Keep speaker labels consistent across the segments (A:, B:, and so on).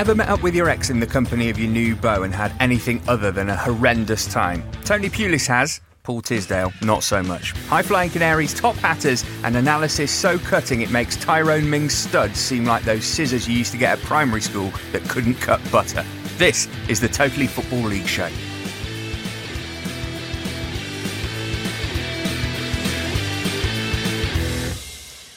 A: Ever met up with your ex in the company of your new beau and had anything other than a horrendous time? Tony Pulis has. Paul Tisdale, not so much. High flying canaries, top hatters, and analysis so cutting it makes Tyrone Mings' studs seem like those scissors you used to get at primary school that couldn't cut butter. This is the Totally Football League show.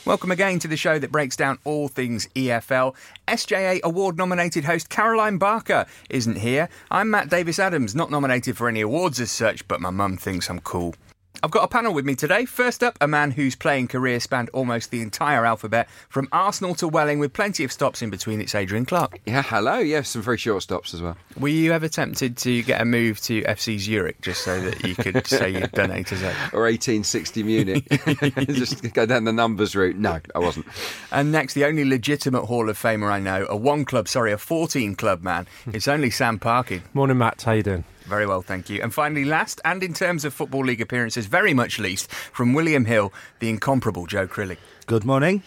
A: Welcome again to the show that breaks down all things EFL. SJA award nominated host Caroline Barker isn't here. I'm Matt Davies Adams, not nominated for any awards as such, but my mum thinks I'm cool. I've got a panel with me today. First up, a man whose playing career spanned almost the entire alphabet, from Arsenal to Welling, with plenty of stops in between. It's Adrian Clarke.
B: Yeah, hello. Yeah, some very short stops as well.
A: Were you ever tempted to get a move to FC Zurich just so that you could say you'd done A to Z?
B: Or 1860 Munich. just go down the numbers route. No, I wasn't.
A: And next, the only legitimate Hall of Famer I know, a one club, sorry, a 14 club man. It's only Sam Parkin.
C: Morning, Matt. How you doing?
A: Very well, thank you. And finally, last, and in terms of Football League appearances, very much least, from William Hill, the incomparable Joe Crilly.
D: Good morning.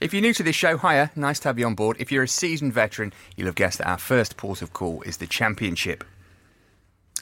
A: If you're new to this show, hiya, nice to have you on board. If you're a seasoned veteran, you'll have guessed that our first port of call is the Championship.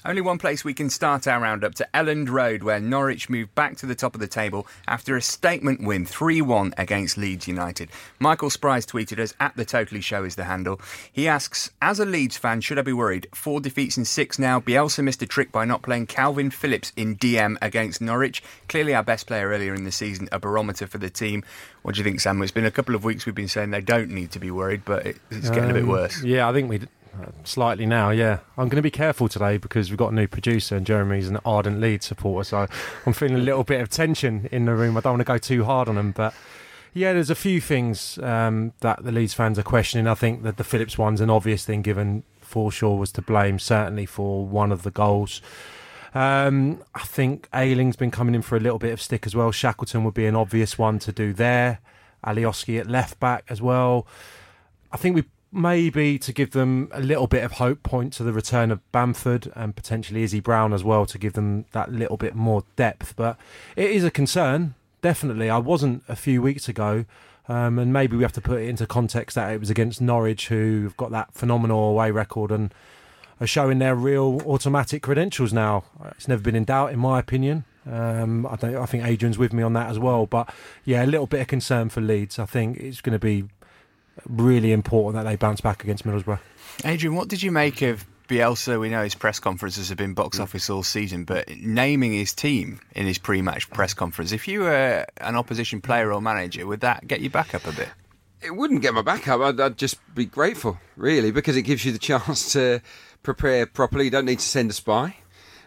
A: Only one place we can start our roundup to Elland Road, where Norwich moved back to the top of the table after a statement win 3 1 against Leeds United. Michael Spryce tweeted us at the Totally Show is the handle. He asks, As a Leeds fan, should I be worried? Four defeats in six now. Bielsa missed a trick by not playing Kalvin Phillips in DM against Norwich. Clearly our best player earlier in the season, a barometer for the team. What do you think, Sam? It's been a couple of weeks we've been saying they don't need to be worried, but it's getting um, a bit um, worse.
C: Yeah, I think we slightly now, yeah. I'm going to be careful today because we've got a new producer and Jeremy's an ardent lead supporter, so I'm feeling a little bit of tension in the room. I don't want to go too hard on him, but yeah, there's a few things um, that the Leeds fans are questioning. I think that the Phillips one's an obvious thing, given Forshaw was to blame certainly for one of the goals. Um, I think Ayling's been coming in for a little bit of stick as well. Shackleton would be an obvious one to do there. Alioski at left back as well. I think we maybe to give them a little bit of hope, point to the return of Bamford and potentially Izzy Brown as well to give them that little bit more depth. But it is a concern, definitely. I wasn't a few weeks ago. Um, and maybe we have to put it into context that it was against Norwich, who've got that phenomenal away record and are showing their real automatic credentials now. It's never been in doubt, in my opinion. Um, I, I, think Adrian's with me on that as well. But yeah, a little bit of concern for Leeds. I think it's going to be really important that they bounce back against Middlesbrough.
A: Adrian, what did you make of Bielsa? We know his press conferences have been box office all season, but naming his team in his pre-match press conference, if you were an opposition player or manager, would that get you back up a bit?
B: It wouldn't get my back up. I'd, I'd just be grateful, really, because it gives you the chance to prepare properly. You don't need to send a spy.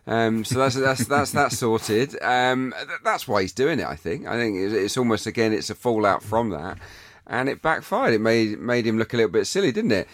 B: Um, so that's that's that's that sorted. Um, that's why he's doing it. I think. I think it's almost again it's a fallout from that and it backfired. It made made him look a little bit silly, didn't it?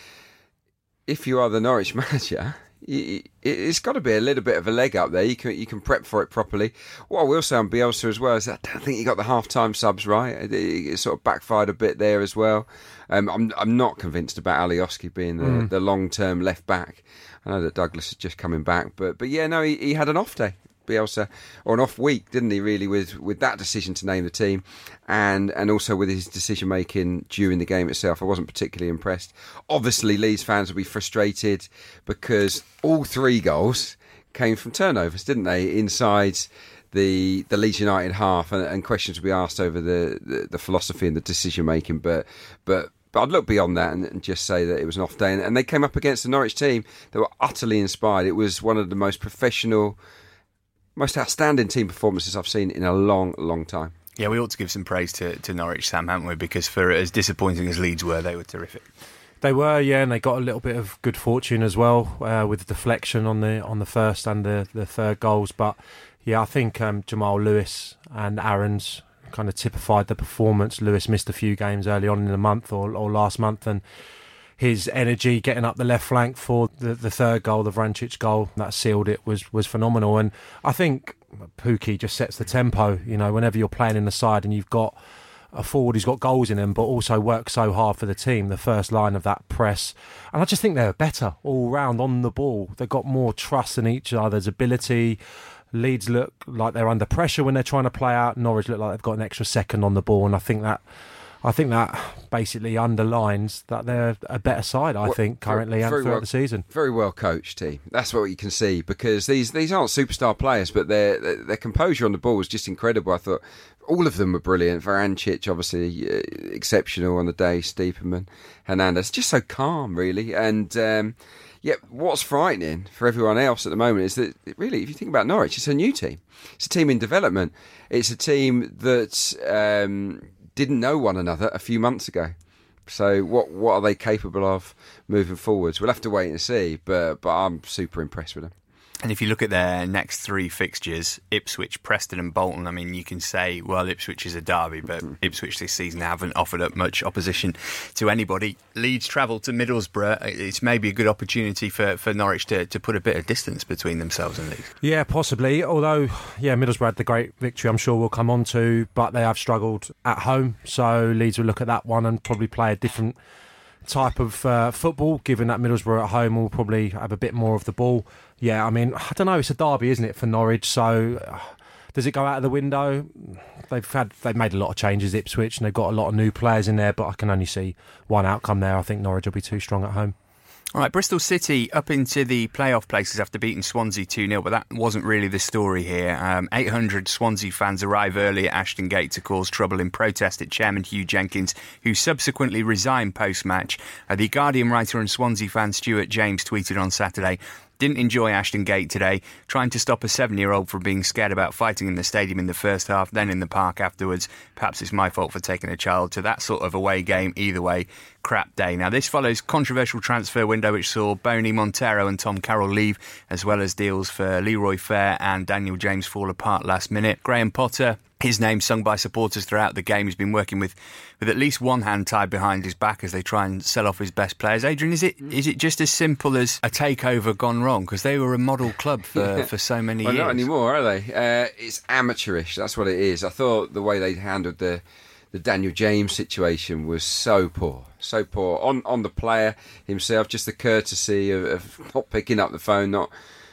B: If you are the Norwich manager, it's got to be a little bit of a leg up there. You can you can prep for it properly. What I will say on Bielsa as well is I don't think he got the half time subs right. It, it, sort of backfired a bit there as well. Um, I'm I'm not convinced about Alioski being the, mm. the long term left back. I know that Douglas is just coming back, but but yeah, no, he, he had an off day. Bielsa, or an off week, didn't he? Really, with with that decision to name the team, and and also with his decision making during the game itself, I wasn't particularly impressed. Obviously, Leeds fans will be frustrated because all three goals came from turnovers, didn't they? Inside the the Leeds United half, and, and questions will be asked over the, the, the philosophy and the decision making, but but but I'd look beyond that and, and, just say that it was an off day. And, and, they came up against the Norwich team that were utterly inspired. It was one of the most professional most outstanding team performances I've seen in a long, long time.
A: Yeah, we ought to give some praise to, to Norwich, Sam, haven't we? Because for as disappointing as Leeds were, they were terrific.
C: They were, yeah, and they got a little bit of good fortune as well uh, with the deflection on the on the first and the, the third goals. But yeah, I think um, Jamal Lewis and Aarons kind of typified the performance. Lewis missed a few games early on in the month or, or last month, and his energy getting up the left flank for the, the third goal, the Vrancic goal that sealed it was was phenomenal. And I think Pukki just sets the tempo. You know, whenever you're playing in the side and you've got a forward who's got goals in him, but also works so hard for the team. The first line of that press, and I just think they're better all round on the ball. They've got more trust in each other's ability. Leeds look like they're under pressure when they're trying to play out. Norwich look like they've got an extra second on the ball, and I think that I think that basically underlines that they're a better side. I
B: Well,
C: think currently and
B: very
C: throughout
B: well-
C: the season.
B: Very well coached team. That's what you can see because these these aren't superstar players, but their their, composure on the ball was just incredible. I thought all of them were brilliant. Vrancic, obviously uh, exceptional on the day. Stiepermann, Hernandez, just so calm, really. And um, yet, what's frightening for everyone else at the moment is that really, if you think about Norwich, it's a new team. It's a team in development. It's a team that um, didn't know one another a few months ago. So what what are they capable of moving forwards? We'll have to wait and see. But but I'm super impressed with them.
A: And if you look at their next three fixtures, Ipswich, Preston, and Bolton, I mean, you can say, well, Ipswich is a derby, but mm-hmm. Ipswich this season haven't offered up much opposition to anybody. Leeds travel to Middlesbrough. It's maybe a good opportunity for, for Norwich to, to put a bit of distance between themselves and Leeds.
C: Yeah, possibly. Although, yeah, Middlesbrough had the great victory. I'm sure we'll come on to, but they have struggled at home. So Leeds will look at that one and probably play a different type of uh, football. Given that Middlesbrough at home will probably have a bit more of the ball. Yeah, I mean, I don't know. It's a derby, isn't it, for Norwich? So. uh, Does it go out of the window? They've had they've made a lot of changes Ipswich and they've got a lot of new players in there, but I can only see one outcome there. I think Norwich will be too strong at home.
A: All right, Bristol City up into the playoff places after beating Swansea 2 0, but that wasn't really the story here. Um, 800 Swansea fans arrive early at Ashton Gate to cause trouble in protest at Chairman Huw Jenkins, who subsequently resigned post match. Uh, the Guardian writer and Swansea fan Stuart James tweeted on Saturday. Didn't enjoy Ashton Gate today, trying to stop a seven year old from being scared about fighting in the stadium in the first half, then in the park afterwards. Perhaps it's my fault for taking a child to that sort of away game. Either way, crap day. Now, this follows controversial transfer window which saw Bony Montero and Tom Carroll leave, as well as deals for Leroy Fer and Daniel James fall apart last minute. Graham Potter. His name sung by supporters throughout the game. He's been working with, with at least one hand tied behind his back as they try and sell off his best players. Adrian, is it is it just as simple as a takeover gone wrong? Because they were a model club for, for so many
B: Well,
A: years.
B: not anymore, are they? Uh, it's amateurish. That's what it is. I thought the way they handled the the Daniel James situation was so poor, so poor on on the player himself. Just the courtesy of, of not picking up the phone, not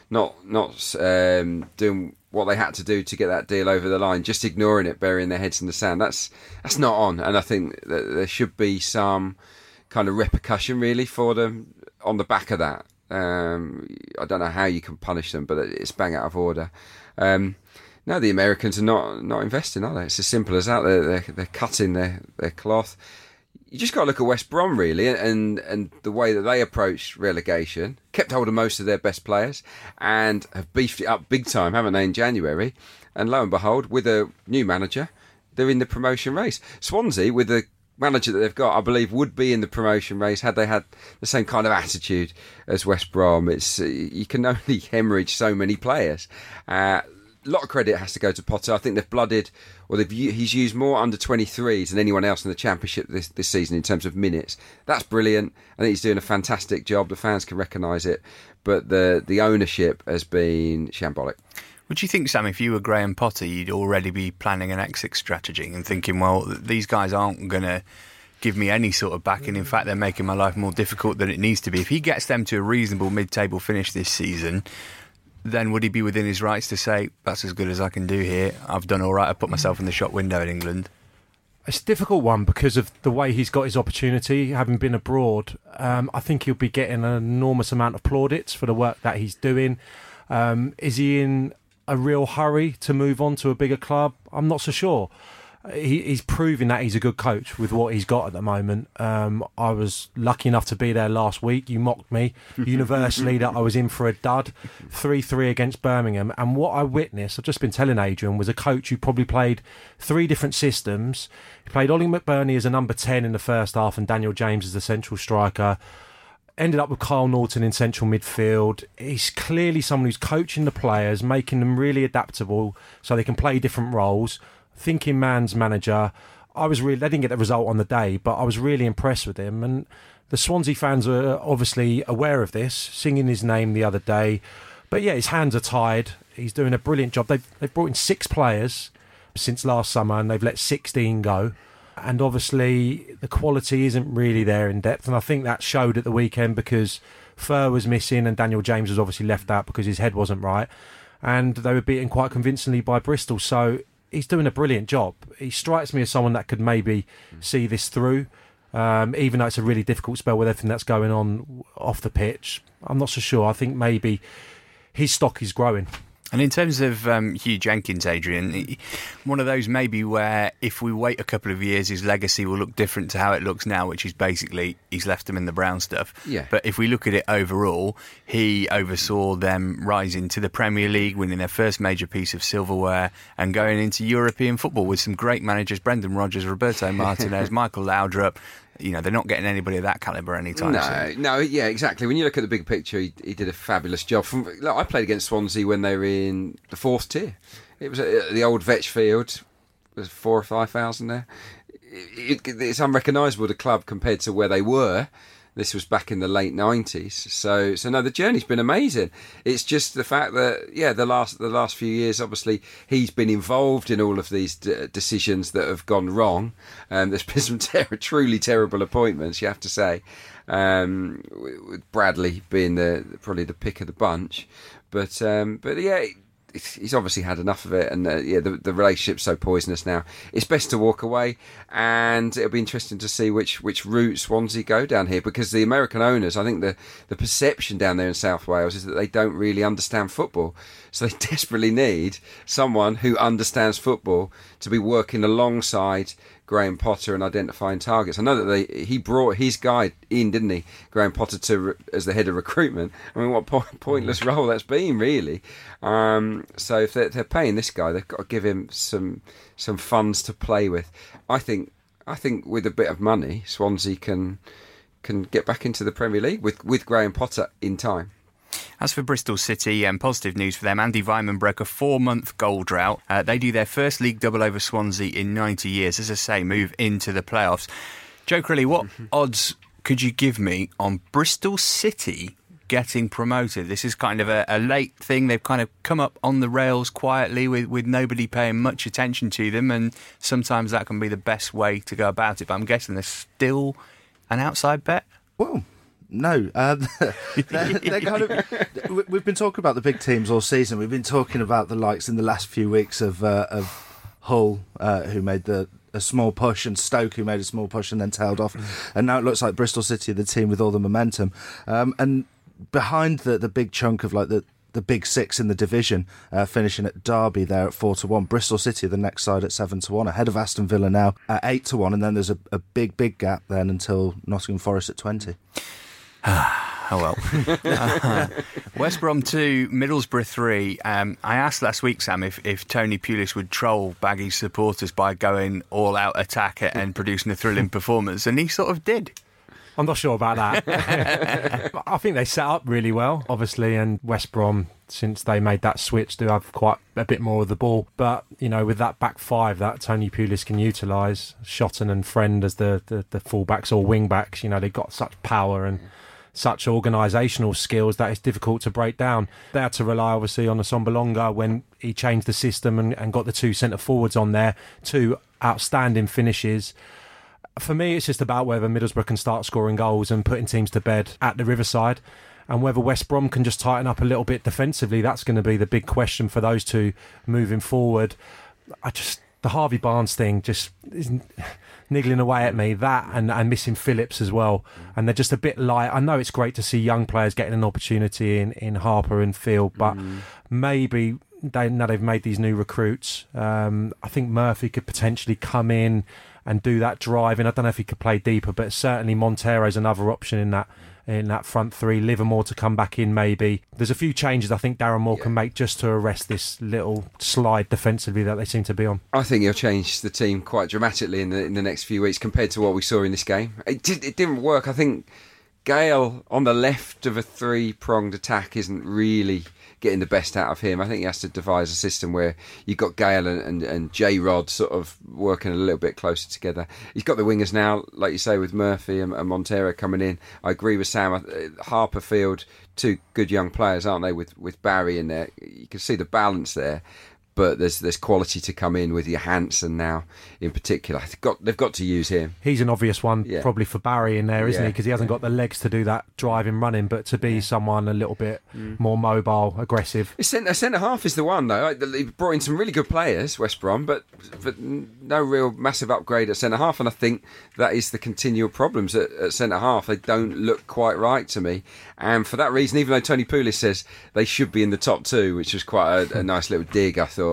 B: not not um, doing what they had to do to get that deal over the line, just ignoring it, burying their heads in the sand. That's that's not on, and I think that there should be some kind of repercussion really for them on the back of that. Um, I don't know how you can punish them, but it's bang out of order. Um, no, the Americans are not not investing, are they? It's as simple as that. They're they're, they're cutting their, their cloth. You just got to look at West Brom really, and and the way that they approached relegation, kept hold of most of their best players, and have beefed it up big time, haven't they? In January, and lo and behold, with a new manager, they're in the promotion race. Swansea, with the manager that they've got, I believe, would be in the promotion race had they had the same kind of attitude as West Brom. It's you can only hemorrhage so many players. Uh, a lot of credit has to go to Potter. I think they've blooded, or they've he's used more under 23s than anyone else in the championship this this season in terms of minutes. That's brilliant. I think he's doing a fantastic job. The fans can recognise it, but the the ownership has been shambolic.
A: Would you think, Sam, if you were Graham Potter, you'd already be planning an exit strategy and thinking, well, these guys aren't going to give me any sort of backing. In fact, they're making my life more difficult than it needs to be. If he gets them to a reasonable mid table finish this season, then would he be within his rights to say, that's as good as I can do here? I've done all right. I've put myself in the shop window in England.
C: It's a difficult one because of the way he's got his opportunity, having been abroad. Um, I think he'll be getting an enormous amount of plaudits for the work that he's doing. Um, is he in a real hurry to move on to a bigger club? I'm not so sure. He, he's proving that he's a good coach with what he's got at the moment. Um, I was lucky enough to be there last week. You mocked me universally that I was in for a dud, three three against Birmingham. And what I witnessed, I've just been telling Adrian, was a coach who probably played three different systems. He played Oli McBurnie as a number ten in the first half, and Daniel James as the central striker ended up with Kyle Naughton in central midfield. He's clearly someone who's coaching the players, making them really adaptable so they can play different roles. Thinking man's manager. I was really, they didn't get the result on the day, but I was really impressed with him. And the Swansea fans are obviously aware of this, singing his name the other day. But yeah, his hands are tied. He's doing a brilliant job. They've, they've brought in six players since last summer and they've let 16 go and obviously the quality isn't really there in depth. And I think that showed at the weekend because Fer was missing and Daniel James was obviously left out because his head wasn't right, and they were beaten quite convincingly by Bristol. So he's doing a brilliant job. He strikes me as someone that could maybe see this through, um, even though it's a really difficult spell with everything that's going on off the pitch. I'm not so sure. I think maybe his stock is growing.
A: And in terms of um, Huw Jenkins, Adrian, one of those maybe where if we wait a couple of years, his legacy will look different to how it looks now, which is basically he's left them in the brown stuff.
B: Yeah.
A: But if we look at it overall, he oversaw them rising to the Premier League, winning their first major piece of silverware, and going into European football with some great managers: Brendan Rodgers, Roberto Martinez, Michael Laudrup you know, they're not getting anybody of that calibre anytime
B: no,
A: soon.
B: No, yeah, exactly. When you look at the big picture, he, he did a fabulous job. From look, I played against Swansea when they were in the fourth tier. It was at the old Vetch Field. There's four or five thousand there. It, it, it's unrecognisable the club compared to where they were. This was back in the late nineties. So, so no, the journey's been amazing. It's just the fact that, yeah, the last the last few years, obviously, he's been involved in all of these d- decisions that have gone wrong. Um, there's been some ter- truly terrible appointments, you have to say. Um, with Bradley being the probably the pick of the bunch, but um, but yeah, he's obviously had enough of it, and uh, yeah, the, the relationship's so poisonous now. It's best to walk away, and it'll be interesting to see which which route Swansea go down here because the American owners, I think the the perception down there in South Wales is that they don't really understand football, so they desperately need someone who understands football to be working alongside Graham Potter and identifying targets. I know that they he brought his guy in, didn't he, Graham Potter to as the head of recruitment. I mean, what po- pointless mm. role that's been, really. Um, so if they're, they're, paying this guy, they've got to give him some some funds to play with. I think I think with a bit of money, Swansea can can get back into the Premier League with with Graham Potter in time.
A: As for Bristol City, um, positive news for them. Andy Weimann broke a four-month goal drought. Uh, they do their first league double over Swansea in 90 years. As I say, move into the playoffs. Joe Crilly, what mm-hmm. odds could you give me on Bristol City getting promoted? This is kind of a, a, late thing. They've kind of come up on the rails quietly with, with nobody paying much attention to them, and sometimes that can be the best way to go about it. But I'm guessing there's still an outside bet.
D: Well, no, um, they're, they're kind of. We've been talking about the big teams all season. We've been talking about the likes in the last few weeks of uh, of Hull, uh, who made the a small push, and Stoke, who made a small push and then tailed off, and now it looks like Bristol City, the team with all the momentum, um, and behind the the big chunk of like the the big six in the division, uh, finishing at Derby there at four to one. Bristol City, the next side at seven to one, ahead of Aston Villa now at eight to one, and then there's a, a big, big gap then until Nottingham Forest at twenty.
A: oh well. uh, West Brom 2, Middlesbrough 3. Um, I asked last week, Sam, if, if Tony Pulis would troll Baggy's supporters by going all out attack and producing a thrilling performance, and he sort of did.
C: I'm not sure about that. I think they set up really well, obviously, and West Brom, since they made that switch, do have quite a bit more of the ball. But, you know, with that back five that Tony Pulis can utilise, Shotton and Friend as the, the, the fullbacks or wing backs, you know, they've got such power and such organisational skills that it's difficult to break down. They had to rely obviously on Assombalonga when he changed the system and, and got the two centre forwards on there, two outstanding finishes. For me, it's just about whether Middlesbrough can start scoring goals and putting teams to bed at the Riverside. And whether West Brom can just tighten up a little bit defensively, that's going to be the big question for those two moving forward. I just the Harvey Barnes thing just is niggling away at me. That and, and missing Phillips as well, and they're just a bit light. I know it's great to see young players getting an opportunity in, in Harper and Field, but mm. maybe they now they've made these new recruits. Um, I think Murphy could potentially come in and do that driving. I don't know if he could play deeper, but certainly Montero's another option in that in that front three. Livermore to come back in, maybe. There's a few changes I think Darren Moore yeah. can make just to arrest this little slide defensively that they seem to be on.
B: I think he'll change the team quite dramatically in the in the next few weeks compared to what we saw in this game. It, did, it didn't work. I think Gayle on the left of a three pronged attack isn't really getting the best out of him. I think he has to devise a system where you've got Gayle and, and, and J Rod sort of working a little bit closer together. He's got the wingers now, like you say, with Murphy and, and Montero coming in. I agree with Sam. Uh, Harperfield, two good young players, aren't they? With with Barry in there, you can see the balance there. But there's there's quality to come in with Johansen now in particular. They've got they've got to use him.
C: He's an obvious one,
B: Yeah.
C: probably for Barry in there, isn't
B: Yeah.
C: he? Because he hasn't got the legs to do that driving, running, but to be someone a little bit
B: Mm.
C: more mobile, aggressive.
B: Centre, centre half is the one though. Like, He brought in some really good players, West Brom, but but no real massive upgrade at centre half. And I think that is the continual problems at, at centre half. They don't look quite right to me, and for that reason, even though Tony Pulis says they should be in the top two, which was quite a, a nice little dig, I thought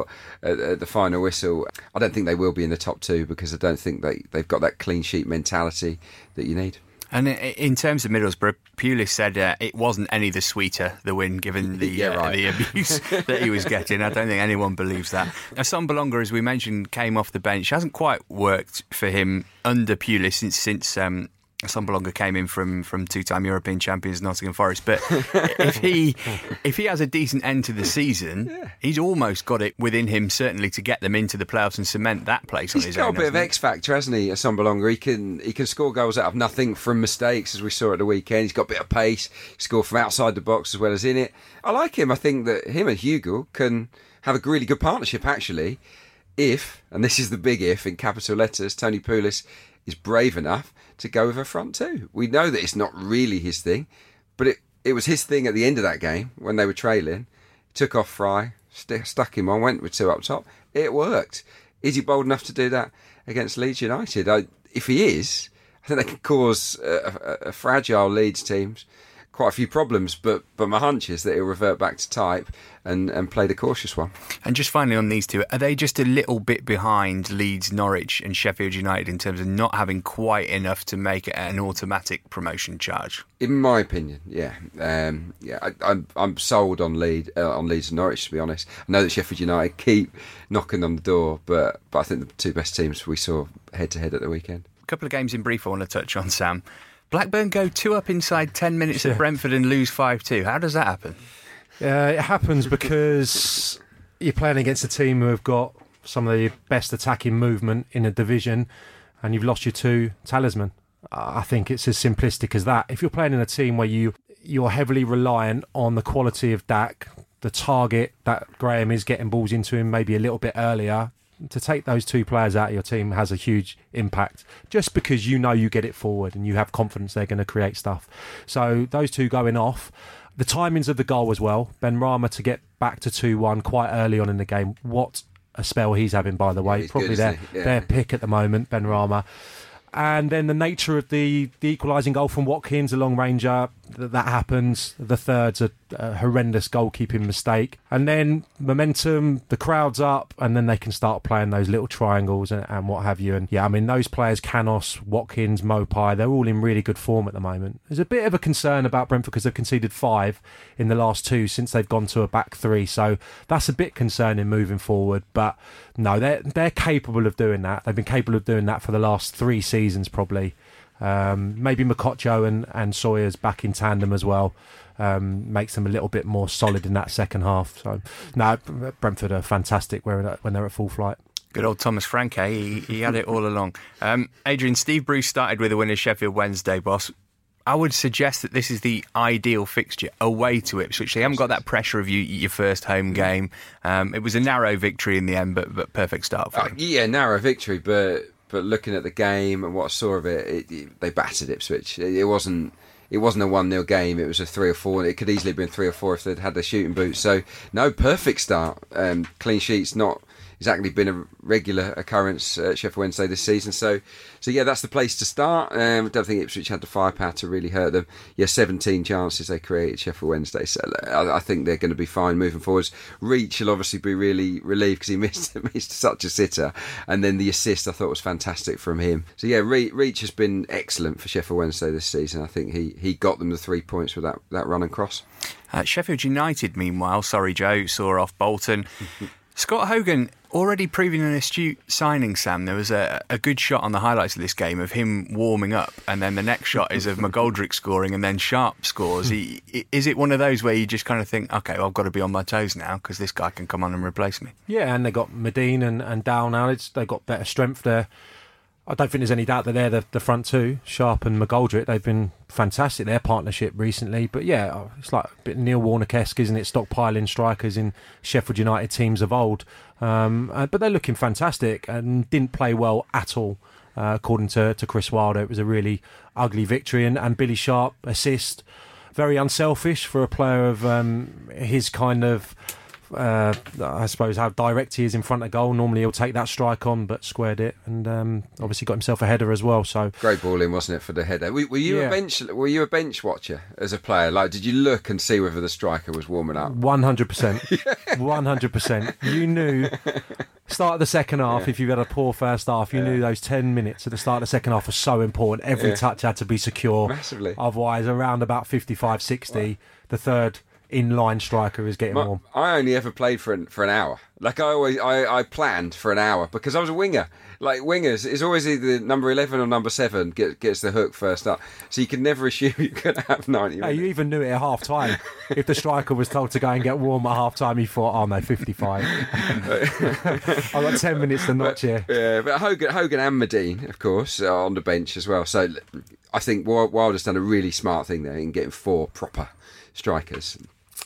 B: at, at the final whistle. I don't think they will be in the top two because I don't think they they've got that clean sheet mentality that you need.
A: And in terms of Middlesbrough, Pulis said uh, it wasn't any the sweeter the win, given the
B: Yeah,
A: uh, the abuse that he was getting. I don't think anyone believes that. Assombalonga, as we mentioned, came off the bench. Hasn't quite worked for him under Pulis since since um, Assombalonga came in from from two time European champions Nottingham Forest. But if he if he has a decent end to the season, he's almost got it within him certainly to get them into the playoffs and cement that place on
B: He's
A: his
B: got
A: own.
B: a bit of? X factor, hasn't he? Assombalonga. He can he can score goals out of nothing from mistakes, as we saw at the weekend. He's got a bit of pace. He score from outside the box as well as in it. I like him. I think that him and Hugill can have a really good partnership, actually. If and this is the big if in capital letters, Tony Pulis is brave enough to go with a front two. We know that it's not really his thing, but it it was his thing at the end of that game when they were trailing. Took off Fry, st- stuck him on, went with two up top. It worked. Is he bold enough to do that against Leeds United? I, if he is, I think they can cause a fragile Leeds teams quite a few problems. But but my hunch is that he'll revert back to type and, and play the cautious one.
A: And just finally on these two, are they just a little bit behind Leeds, Norwich, and Sheffield United in terms of not having quite enough to make an automatic promotion charge?
B: In my opinion, yeah, um, yeah, I, I'm I'm sold on Leeds uh, on Leeds and Norwich to be honest. I know that Sheffield United keep knocking on the door, but but I think the two best teams we saw head to head at the weekend.
A: A couple of games in brief I want to touch on, Sam. Blackburn go two up inside 10 minutes at Brentford and lose 5 2. How does that happen?
C: Uh, it happens because you're playing against a team who have got some of the best attacking movement in a division, and you've lost your two talisman. I think it's as simplistic as that. If you're playing in a team where you you're heavily reliant on the quality of Dack, the target that Graham is getting balls into him maybe a little bit earlier, to take those two players out of your team has a huge impact just because you know you get it forward and you have confidence they're going to create stuff. So those two going off, the timings of the goal as well. Benrahma to get back to 2 1 quite early on in the game. What a spell he's having, by the way.
B: he's
C: Probably
B: good,
C: their.
B: Yeah.
C: their pick at the moment, Benrahma. And then the nature of the, the equalising goal from Watkins, a long ranger, that, that happens. The third's a, a horrendous goalkeeping mistake. And then momentum, the crowd's up, and then they can start playing those little triangles and, and what have you. And yeah, I mean, those players, Canos, Watkins, Maupay, they're all in really good form at the moment. There's a bit of a concern about Brentford because they've conceded five in the last two since they've gone to a back three. So that's a bit concerning moving forward. But no, they're, they're capable of doing that. They've been capable of doing that for the last three seasons, probably. Um, maybe Mokotjo and, and Sawyers back in tandem as well. Um, makes them a little bit more solid in that second half. So, no, Brentford are fantastic when they're, at full flight.
A: Good old Thomas Frank, eh? He, he had it all along. Um, Adrian, Steve Bruce started with a win at Sheffield Wednesday, boss. I would suggest that this is the ideal fixture away to Ipswich. They haven't got that pressure of you, your first home game. Um, it was a narrow victory in the end, but, but perfect start for
B: Uh, yeah, narrow victory, but but looking at the game and what I saw of it, it, it- they battered Ipswich. It, it wasn't it wasn't a one 0 game. It was a three or four. It could easily have been three or four if they'd had their shooting boots. So no, perfect start. Um, clean sheets not exactly been a regular occurrence at Sheffield Wednesday this season. So so yeah, that's the place to start. Um, I don't think Ipswich had the firepower to really hurt them. Yeah, 17 chances they created Sheffield Wednesday. So I, I think they're going to be fine moving forwards. Reach will obviously be really relieved because he missed missed such a sitter, and then the assist I thought was fantastic from him. So yeah, Re- Reach has been excellent for Sheffield Wednesday this season. I think he, he got them the three points with that, that run and cross.
A: Uh, Sheffield United, meanwhile, sorry, Joe, saw off Bolton. Scott Hogan already proving an astute signing, Sam. There was a, a good shot on the highlights of this game of him warming up, and then the next shot is of McGoldrick scoring, and then Sharp scores. He, is it one of those where you just kind of think, okay, well, I've got to be on my toes now because this guy can come on and replace me?
C: Yeah, and they got Madine and, and Dow now. It's, they got better strength there. I don't think there's any doubt that they're the, the front two, Sharp and McGoldrick. They've been fantastic, their partnership recently. But yeah, uh, it's like a bit Neil Warnock-esque, isn't it? Stockpiling strikers in Sheffield United teams of old. Um, uh, but they're looking fantastic and didn't play well at all. Uh, according to, to Chris Wilder, it was a really ugly victory. And, and Billy Sharp assist, very unselfish for a player of um, his kind of uh, I suppose how direct he is in front of goal. Normally he'll take that strike on, but squared it, and um, obviously got himself a header as well. So
B: great ball in, wasn't it, for the header? Were, were you yeah. a bench? Were you a bench watcher as a player? Like, did you look and see whether the striker was warming up?
C: One hundred percent, one hundred percent. You knew start of the second half. Yeah. If you had a poor first half, you yeah. knew those ten minutes at the start of the second half was so important. Every touch had to be secure,
B: massively.
C: Otherwise, around about 55, 60, the third inline striker is getting
B: My,
C: warm.
B: I only ever played for an, for an hour. Like I always, I, I planned for an hour because I was a winger. Like wingers, it's always either number eleven or number seven get, gets the hook first up. So you can never assume you're going to have ninety.
C: Hey, you even knew it at half time. if the striker was told to go and get warm at half time, he thought, "Oh no, fifty-five. I've got ten minutes to notch here."
B: Yeah, but Hogan, Hogan and Madine, of course, are on the bench as well. So I think Wild Wilder's done a really smart thing there in getting four proper strikers.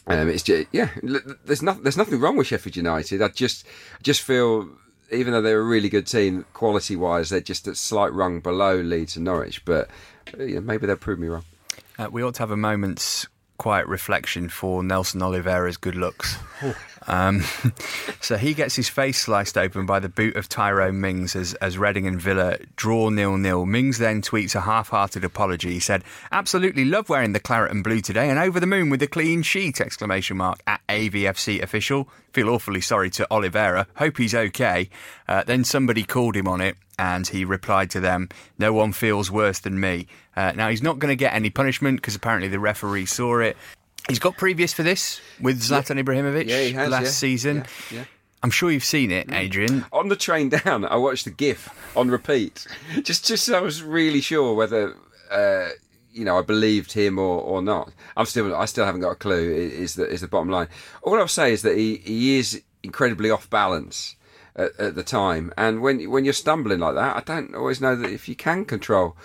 B: Um, it's just, yeah, there's nothing there's nothing wrong with Sheffield United. I just just feel even though they're a really good team quality wise, they're just a slight rung below Leeds and Norwich. But uh, maybe they'll prove me wrong.
A: Uh, we ought to have a moment's quiet reflection for Nelson Oliveira's good looks. Um, so he gets his face sliced open by the boot of Tyrone Mings as, as Reading and Villa draw nil nil. Mings then tweets a half hearted apology. He said, Absolutely love wearing the claret and blue today and over the moon with the clean sheet! Exclamation mark at AVFC official. Feel awfully sorry to Oliveira. Hope he's okay. Uh, then somebody called him on it and he replied to them, No one feels worse than me. Uh, now, he's not going to get any punishment because apparently the referee saw it. He's got previous for this with Zlatan. Ibrahimovic
B: yeah, has,
A: last
B: yeah.
A: season. I'm sure you've seen it, mm. Adrian.
B: On the train down, I watched the GIF on repeat, just just so I was really sure whether uh, you know I believed him or, or not. I'm still I still haven't got a clue. Is the is the bottom line? All I'll say is that he, he is incredibly off balance at, at the time, and when when you're stumbling like that, I don't always know that if you can control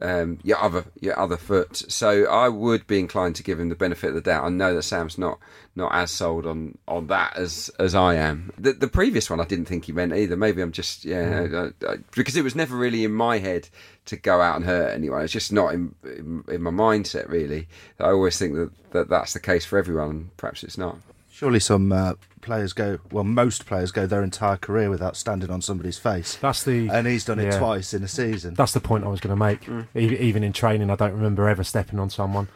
B: um, your other your other foot. So I would be inclined to give him the benefit of the doubt. I know that Sam's not not as sold on, on that as as I am. The the previous one I didn't think he meant either. Maybe I'm just yeah mm. I, I, because it was never really in my head to go out and hurt anyone. It's just not in in, in my mindset really. I always think that, that that's the case for everyone. Perhaps it's not.
D: Surely some uh, players go, well, most players go their entire career without standing on somebody's face.
C: That's the
D: and he's done it yeah. twice in a season.
C: That's the point I was going to make. Mm. Even in training, I don't remember ever stepping on someone.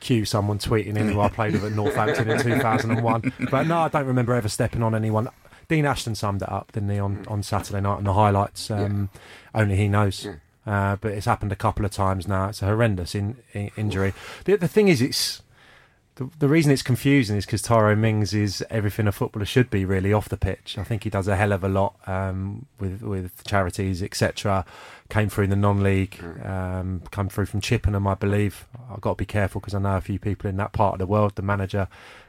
C: Cue someone tweeting in who I played with at Northampton in 2001. But no, I don't remember ever stepping on anyone. Dean Ashton summed it up, didn't he, on, on Saturday night in the highlights? Um, yeah. Only he knows. Yeah. Uh, but it's happened a couple of times now. It's a horrendous in, in, injury. The, the thing is, it's the, the reason it's confusing is because Tyrone Mings is everything a footballer should be really off the pitch. I think he does a hell of a lot um, with with charities, etc. Came through in the non-league, um, come through from Chippenham, I believe. I've got to be careful because I know a few people in that part of the world, the manager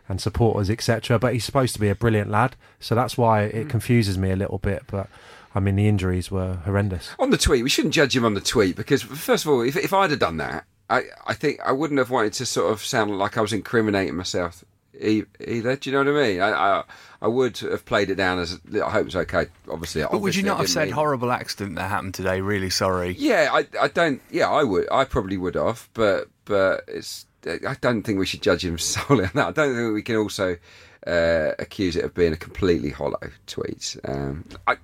C: and supporters, etc. But he's supposed to be a brilliant lad, so that's why it mm. confuses me a little bit. But I mean, the injuries were horrendous.
B: On the tweet, we shouldn't judge him on the tweet because, first of all, if, if I'd have done that, I, I think I wouldn't have wanted to sort of sound like I was incriminating myself either. Do you know what I mean? I, I, I would have played it down as I hope it's okay. Obviously,
A: but would you not have said mean... horrible accident that happened today? Really sorry.
B: Yeah, I, I don't. Yeah, I would. I probably would have, but but it's. I don't think we should judge him solely on that. I don't think we can also uh, accuse it of being a completely hollow tweet. Um, I,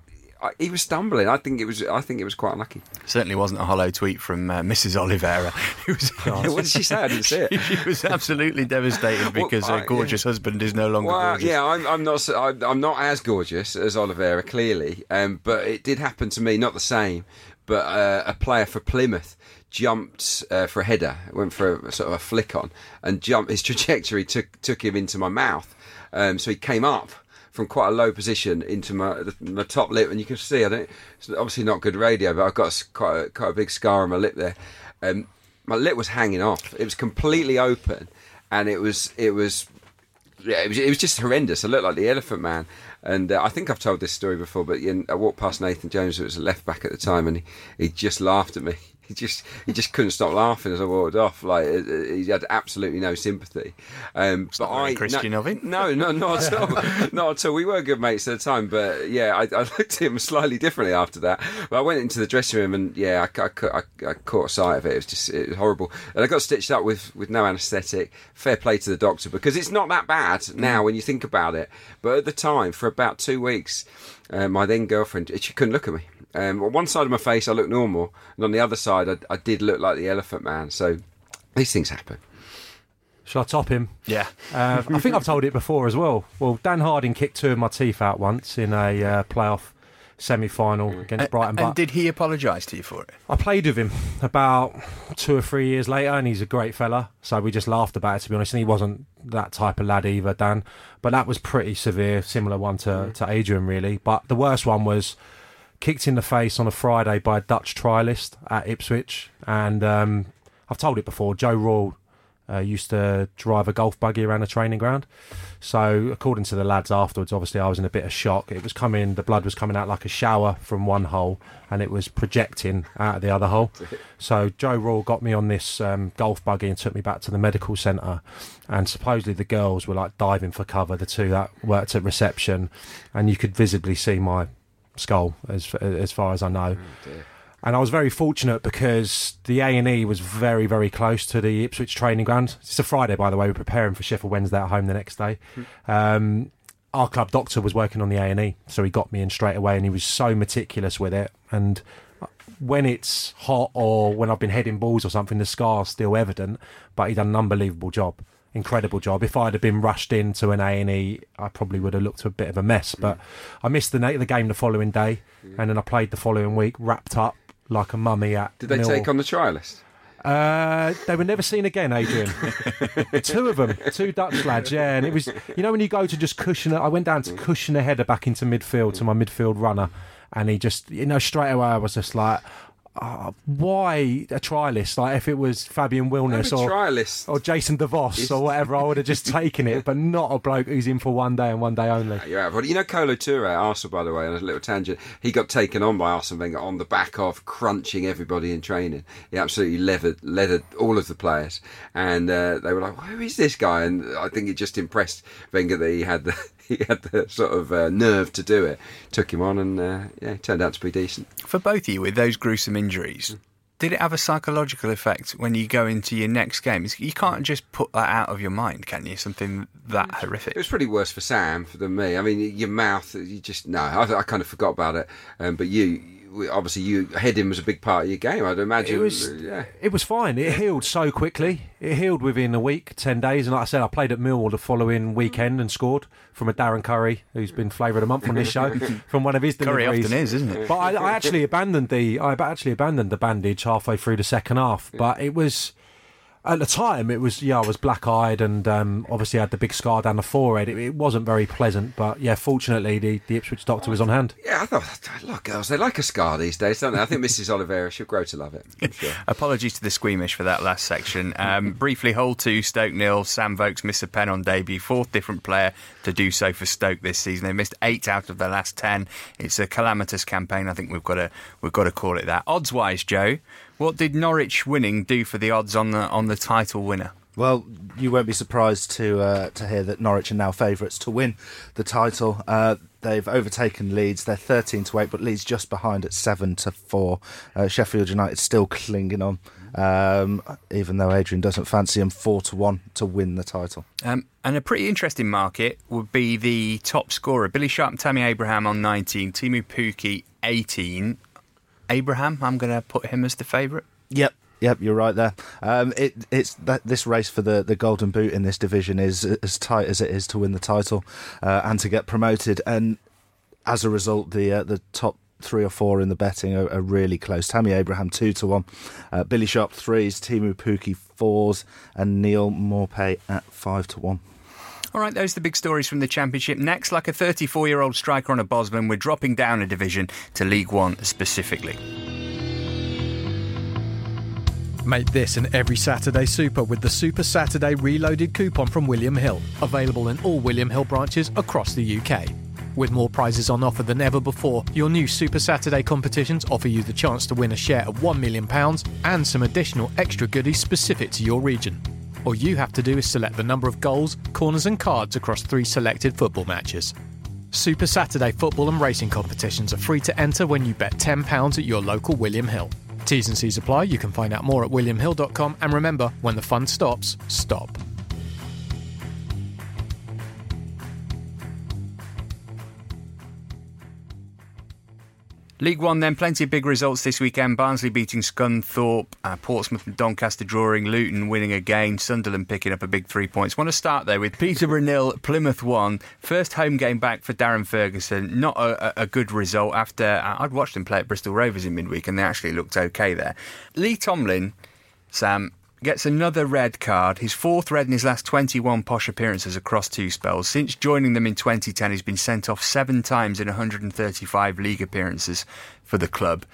B: he was stumbling. I think it was. I think it was quite unlucky.
A: Certainly wasn't a hollow tweet from uh, Mrs. Oliveira.
B: Was, what did she say? I didn't see it.
A: she, she was absolutely devastated because well, her gorgeous yeah. husband is no longer
B: well,
A: gorgeous.
B: Yeah, I'm, I'm not. I'm not as gorgeous as Oliveira, clearly. Um, but it did happen to me. Not the same, but uh, a player for Plymouth jumped uh, for a header, went for a, sort of a flick on, and jumped. His trajectory took took him into my mouth. Um, so he came up from quite a low position into my my top lip, and you can see I don't. It's obviously not good radio, but I've got quite a, quite a big scar on my lip there. Um, my lip was hanging off. It was completely open, and it was it was yeah, it was, it was just horrendous. I looked like the Elephant Man, and uh, I think I've told this story before. But you know, I walked past Nathan Jones, who was a left back at the time, and he, he just laughed at me. He just he just couldn't stop laughing as I walked off. Like he had absolutely no sympathy. Um, but
A: not very
B: I
A: Christian
B: no,
A: of him.
B: No, no, not at all, not at all. We were good mates at the time, but yeah, I, I looked at him slightly differently after that. But I went into the dressing room, and yeah, I, I, I, I caught sight of it. It was just it was horrible, and I got stitched up with with no anaesthetic. Fair play to the doctor because it's not that bad now when you think about it. But at the time, for about two weeks, uh, my then girlfriend she couldn't look at me. Um, on one side of my face, I looked normal, and on the other side, I, I did look like the Elephant Man. So these things happen.
C: Shall I top him?
A: Yeah.
C: Uh, I think I've told it before as well. Well, Dan Harding kicked two of my teeth out once in a uh, playoff semi-final against Brighton.
A: And
C: But
A: did he apologise to you for it?
C: I played with him about two or three years later, and he's a great fella. So we just laughed about it, to be honest. And he wasn't that type of lad either, Dan. But that was pretty severe, similar one to, to Adrian, really. But the worst one was kicked in the face on a Friday by a Dutch trialist at Ipswich. And um, I've told it before, Joe Royle uh, used to drive a golf buggy around a training ground. So, according to the lads afterwards, obviously I was in a bit of shock. It was coming, the blood was coming out like a shower from one hole, and it was projecting out of the other hole. So, Joe Royle got me on this um, golf buggy and took me back to the medical centre. And supposedly the girls were like diving for cover, the two that worked at reception, and you could visibly see my skull as as far as I know. And I was very fortunate because the A and E was very, very close to the Ipswich training ground. It's a Friday, by the way. We're preparing for Sheffield Wednesday at home the next day. Um, our club doctor was working on the A and E, so he got me in straight away, and he was so meticulous with it. And when it's hot or when I've been heading balls or something, the scar's still evident. But he done an unbelievable job, incredible job. If I'd have been rushed into an A and E, I probably would have looked a bit of a mess. But I missed the the game the following day, and then I played the following week, wrapped up like a mummy at.
B: Did they
C: Mill.
B: take on the trialist?
C: Uh, they were never seen again, Adrian. two of them, two Dutch lads, yeah. And it was, you know, when you go to just cushion, I went down to cushion a header back into midfield to my midfield runner, and he just, you know, straight away I was just like, oh, why a trialist? Like if it was Fabian
B: Wilnis
C: or
B: trialist.
C: or Jason DeVos or whatever, I would have just taken it, but not a bloke who's in for one day and one day only.
B: You're out. But you know, Kolo Toure at Arsenal, by the way, on a little tangent, he got taken on by Arsene Wenger on the back of crunching everybody in training. He absolutely leathered, leathered all of the players, and uh, they were like, "Who is this guy?" And I think it just impressed Wenger that he had the he had the sort of uh, nerve to do it. Took him on, and uh, yeah, turned out to be decent.
A: For both of you, with those gruesome injuries, did it have a psychological effect when you go into your next game? You can't just put that out of your mind, can you? Something that horrific.
B: It was pretty worse for Sam than me. I mean, your mouth, you just no. I, I kind of forgot about it. Um, but you, obviously, you heading was a big part of your game. I'd imagine.
C: It was,
B: yeah.
C: it was fine. It healed so quickly. It healed within a week, ten days, and like I said, I played at Millwall the following weekend and scored from a Darren Currie, who's been flavour of the month on this show, from one of his deliveries.
A: Curry
C: deliveries.
A: often is, isn't it?
C: But I, I actually abandoned the I actually abandoned the bandage halfway through the second half. But it was at the time it was yeah I was black eyed and um, obviously had the big scar down the forehead. It, it wasn't very pleasant, but yeah, fortunately the, the Ipswich doctor was on hand.
B: Yeah, I thought, look, girls, they like a scar these days, don't they? I think Mrs. Oliveira, she'll grow to love it. I'm sure.
A: Apologies to the squeamish for that last section. Um, briefly, Hull 2, Stoke nil. Sam Vokes missed a pen on debut. Fourth different player to do so for Stoke this season. They missed eight out of the last ten. It's a calamitous campaign. I think we've got to we've got to call it that. Odds wise, Joe, what did Norwich winning do for the odds on the on the title winner?
D: Well, you won't be surprised to uh, to hear that Norwich are now favourites to win the title. Uh, they've overtaken Leeds. They're thirteen to eight, but Leeds just behind at seven to four. Uh, Sheffield United still clinging on, um, even though Adrian doesn't fancy them. Four to one to win the title.
A: Um, and a pretty interesting market would be the top scorer: Billy Sharp and Tammy Abraham on 19, Teemu Pukki 18. Abraham, I'm going to put him as the favourite.
D: Yep. Yep, you're right there. Um, it, it's that this race for the, the golden boot in this division is as tight as it is to win the title uh, and to get promoted. And as a result, the uh, the top three or four in the betting are, are really close. Tammy Abraham two to one, uh, Billy Sharp threes, Teemu Pukki fours, and Neil Maupay at five to one.
A: All right, those are the big stories from the Championship. Next, like a 34 year old striker on a Bosman, we're dropping down a division to League One specifically.
E: Make this an every Saturday super with the Super Saturday Reloaded coupon from William Hill, available in all William Hill branches across the UK. With more prizes on offer than ever before, your new Super Saturday competitions offer you the chance to win a share of £1 million and some additional extra goodies specific to your region. All you have to do is select the number of goals, corners, and cards across three selected football matches. Super Saturday football and racing competitions are free to enter when you bet £10 at your local William Hill. T's and C's apply. You can find out more at williamhill.com. And remember, when the fun stops, stop.
A: League One, then plenty of big results this weekend. Barnsley beating Scunthorpe, uh, Portsmouth and Doncaster drawing, Luton winning again, Sunderland picking up a big three points. Want to start there with Peterborough nil, Plymouth one. First home game back for Darren Ferguson. Not a, a good result after uh, I'd watched him play at Bristol Rovers in midweek, and they actually looked okay there. Lee Tomlin, Sam, gets another red card, his fourth red in his last 21 posh appearances across two spells. Since joining them in 2010, he's been sent off seven times in 135 league appearances for the club.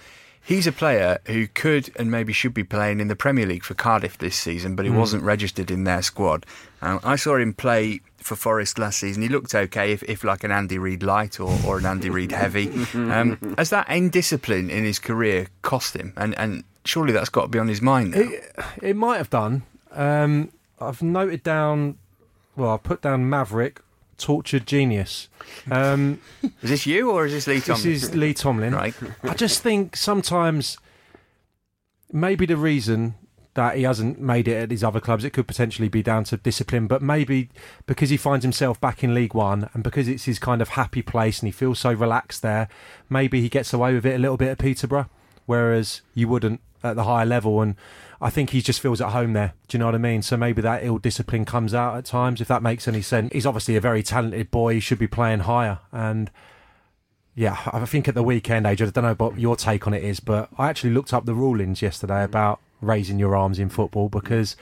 A: He's a player who could and maybe should be playing in the Premier League for Cardiff this season, but he mm. wasn't registered in their squad. Um, I saw him play for Forest last season. He looked okay, if, if like an Andy Reid light or, or an Andy Reid heavy. Um, has that indiscipline in his career cost him? And, and surely that's got to be on his mind now.
C: It, it might have done. Um, I've noted down, well, I put down Maverick, tortured genius. Um,
A: is this you or is this Lee Tomlin?
C: This is Lee Tomlin.
A: right.
C: I just think sometimes maybe the reason that he hasn't made it at his other clubs, it could potentially be down to discipline, but maybe because he finds himself back in League One and because it's his kind of happy place and he feels so relaxed there, maybe he gets away with it a little bit at Peterborough, whereas you wouldn't at the higher level. And I think he just feels at home there. Do you know what I mean? So maybe that ill discipline comes out at times, if that makes any sense. He's obviously a very talented boy. He should be playing higher. And yeah, I think at the weekend, age, I don't know what your take on it is, but I actually looked up the rulings yesterday about raising your arms in football because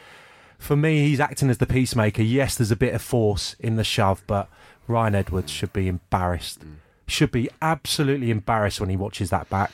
C: for me, he's acting as the peacemaker. Yes, there's a bit of force in the shove, but Ryan Edwards should be embarrassed. Mm. Should be absolutely embarrassed when he watches that back.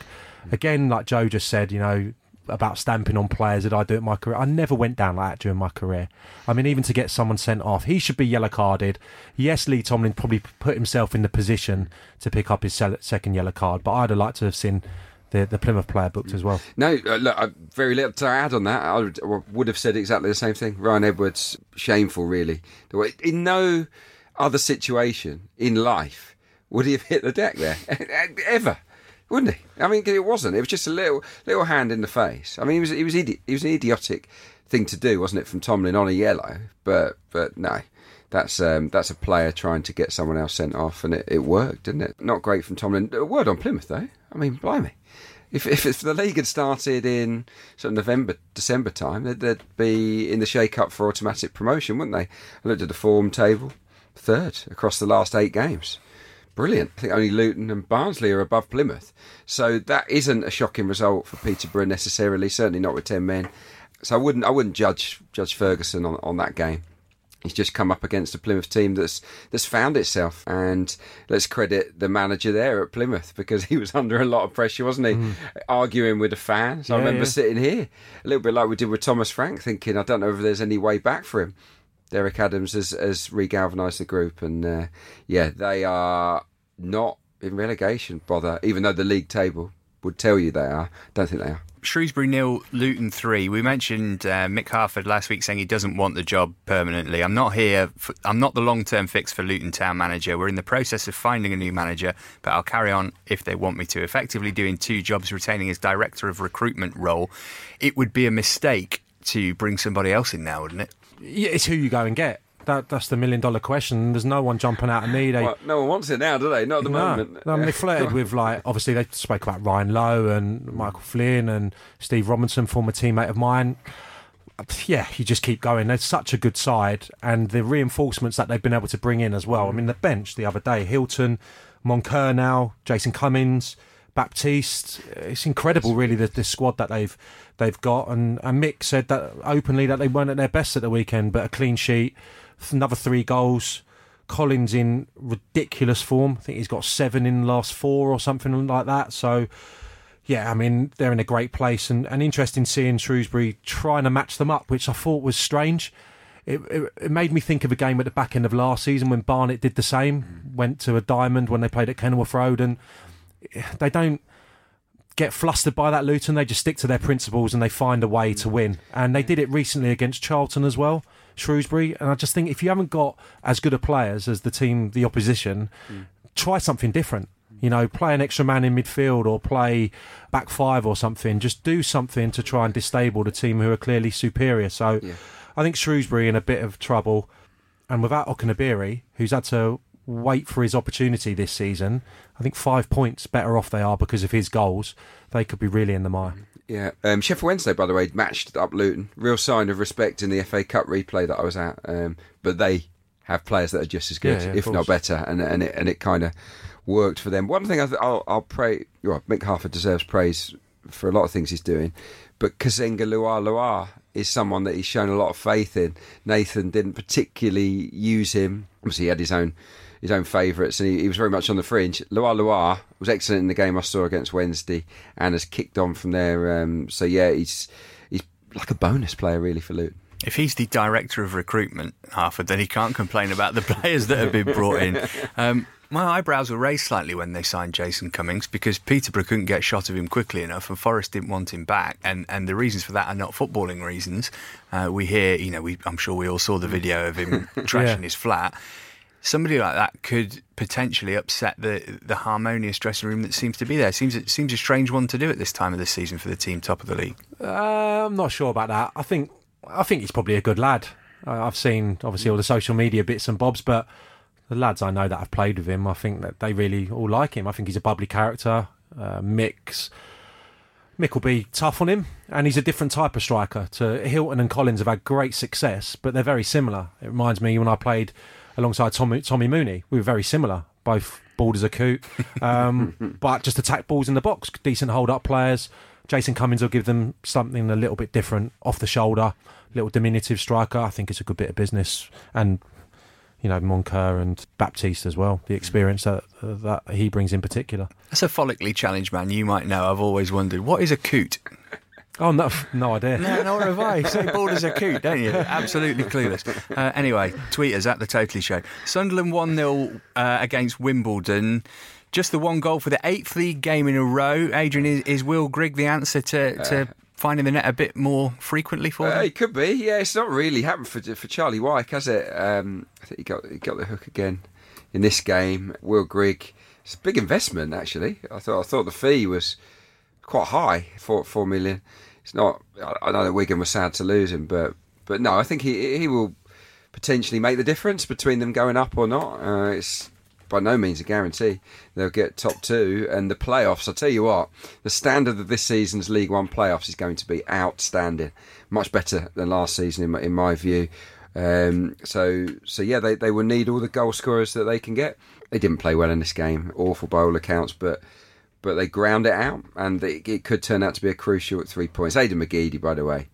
C: Again, like Joe just said, you know, about stamping on players that I do in my career. I never went down like that during my career. I mean, even to get someone sent off, he should be yellow carded. Yes, Lee Tomlin probably put himself in the position to pick up his second yellow card, but I'd have liked to have seen the, the Plymouth player booked as well.
B: No, uh, look, uh, very little to add on that. I would, I would, have said exactly the same thing. Ryan Edwards, shameful, really. In no other situation in life would he have hit the deck there ever wouldn't he? I mean, it wasn't. It was just a little little hand in the face. I mean, he was he was idi- he was an idiotic thing to do, wasn't it, from Tomlin on a yellow? But but no, that's um, that's a player trying to get someone else sent off, and it, it worked, didn't it? Not great from Tomlin. A word on Plymouth though. I mean, blimey. If, if, if the league had started in sort of November, December time, they'd, they'd be in the shake-up for automatic promotion, wouldn't they? I looked at the form table, third across the last eight games brilliant. I think only Luton and Barnsley are above Plymouth. So that isn't a shocking result for Peterborough necessarily, certainly not with 10 men. So I wouldn't I wouldn't judge judge Ferguson on, on that game. He's just come up against a Plymouth team that's that's found itself, and let's credit the manager there at Plymouth because he was under a lot of pressure, wasn't he? Mm. Arguing with the fans. Yeah, I remember yeah. sitting here a little bit like we did with Thomas Frank, thinking I don't know if there's any way back for him. Derek Adams has, has regalvanised the group, and uh, yeah, they are not in relegation bother, even though the league table would tell you they are. Don't think they are.
A: Shrewsbury nil, Luton three. We mentioned uh, Mick Harford last week saying he doesn't want the job permanently. I'm not here. For, I'm not the long-term fix for Luton Town manager. We're in the process of finding a new manager, but I'll carry on if they want me to. Effectively doing two jobs, retaining his director of recruitment role. It would be a mistake to bring somebody else in now, wouldn't it?
C: Yeah, it's who you go and get that that's the million dollar question. There's no one jumping out of me. They,
B: well, no one wants it now, do they? Not at the no, moment.
C: No, I mean, they flirted with like obviously they spoke about Ryan Lowe and Michael Flynn and Steve Robinson, former teammate of mine. Yeah, you just keep going. They're such a good side, and the reinforcements that they've been able to bring in as well. I mean, the bench the other day: Hylton, Moncur now, Jason Cummings. Baptiste. It's incredible, really, the, the squad that they've they've got. And, and Mick said that openly that they weren't at their best at the weekend, but a clean sheet, another three goals. Collins in ridiculous form. I think he's got seven in the last four or something like that. So, yeah, I mean they're in a great place, and, and interesting seeing Shrewsbury trying to match them up, which I thought was strange. It, it, it made me think of a game at the back end of last season when Barnet did the same, mm. went to a diamond when they played at Kenilworth Road, and they don't get flustered by that Luton. They just stick to their principles and they find a way to mm. win. And they did it recently against Charlton as well, Shrewsbury. And I just think if you haven't got as good a players as the team, the opposition, mm. try something different. You know, play an extra man in midfield or play back five or something. Just do something to try and destable the team who are clearly superior. So
B: Yeah.
C: I think Shrewsbury in a bit of trouble. And without Okenabirhie, who's had to wait for his opportunity this season, I think five points better off they are because of his goals. They could be really in the mire. Mm-hmm.
B: Yeah, um, Sheffield Wednesday, by the way, matched up Luton. Real sign of respect in the FA Cup replay that I was at. Um, but they have players that are just as good,
C: Yeah, yeah,
B: if not better, and and it and it kind of worked for them. One thing I th- I'll, I'll pray. Well, Mick Harford deserves praise for a lot of things he's doing, but Kazenga LuaLua is someone that he's shown a lot of faith in. Nathan didn't particularly use him. Obviously, he had his own his own favourites, and he, he was very much on the fringe. LuaLua was excellent in the game I saw against Wednesday, and has kicked on from there. Um, so yeah, he's he's like a bonus player really for Luton.
A: If he's the director of recruitment, Harford, then he can't complain about the players that have been brought in. Um, my eyebrows were raised slightly when they signed Jason Cummings because Peterborough couldn't get shot of him quickly enough, and Forest didn't want him back. And and the reasons for that are not footballing reasons. Uh, we hear, you know, we, I'm sure we all saw the video of him trashing
C: Yeah.
A: his flat. Somebody like that could potentially upset the the harmonious dressing room that seems to be there. Seems it seems a strange one to do at this time of the season for the team top of the league.
C: Uh, I'm not sure about that. I think I think he's probably a good lad. Uh, I've seen obviously all the social media bits and bobs, but the lads I know that have played with him, I think that they really all like him. I think he's a bubbly character. Uh, Mick's Mick will be tough on him, and he's a different type of striker. To Hylton and Collins have had great success, but they're very similar. It reminds me when I played alongside Tommy, Tommy Mooney, we were very similar. Both bald as a coot, um, but just attack balls in the box. Decent hold up players. Jason Cummings will give them something a little bit different, off the shoulder, little diminutive striker. I think it's a good bit of business, and you know Moncur and Baptiste as well. The experience that that he brings in particular.
A: That's a follically challenged man. You might know. I've always wondered what is a coot.
C: Oh no, no idea.
A: No, nor have I. You say bald as a coot, don't you? Absolutely clueless. Uh, anyway, tweet us at the Totally Show. Sunderland one 0 uh, against Wimbledon. Just the one goal for the eighth league game in a row. Adrian, is, is Will Grigg the answer to, to finding the net a bit more frequently for
B: Uh,
A: them?
B: it could be. Yeah, it's not really happened for for Charlie Wyke, has it? Um, I think he got he got the hook again in this game. Will Grigg. It's a big investment, actually. I thought I thought the fee was quite high, four four million. It's not. I, I know that Wigan was sad to lose him, but but no, I think he he will potentially make the difference between them going up or not. Uh, it's by no means a guarantee they'll get top two and the playoffs. I'll tell you what, the standard of this season's League One playoffs is going to be outstanding, much better than last season in my, in my view. Um, so so yeah, they they will need all the goal scorers that they can get. They didn't play well in this game, awful by all accounts, but. But they ground it out, and it, it could turn out to be a crucial at three points. Aidan McGeady, by the way,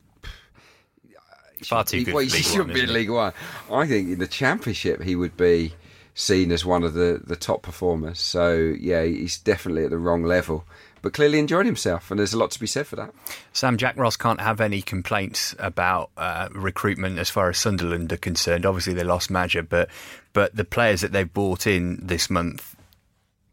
A: Far too good
B: well, he shouldn't be in? League One. I think in the Championship he would be seen as one of the, the top performers. So yeah, he's definitely at the wrong level, but clearly enjoyed himself, and there's a lot to be said for that.
A: Sam Jack Ross can't have any complaints about uh, recruitment as far as Sunderland are concerned. Obviously, they lost Maja, but but the players that they've brought in this month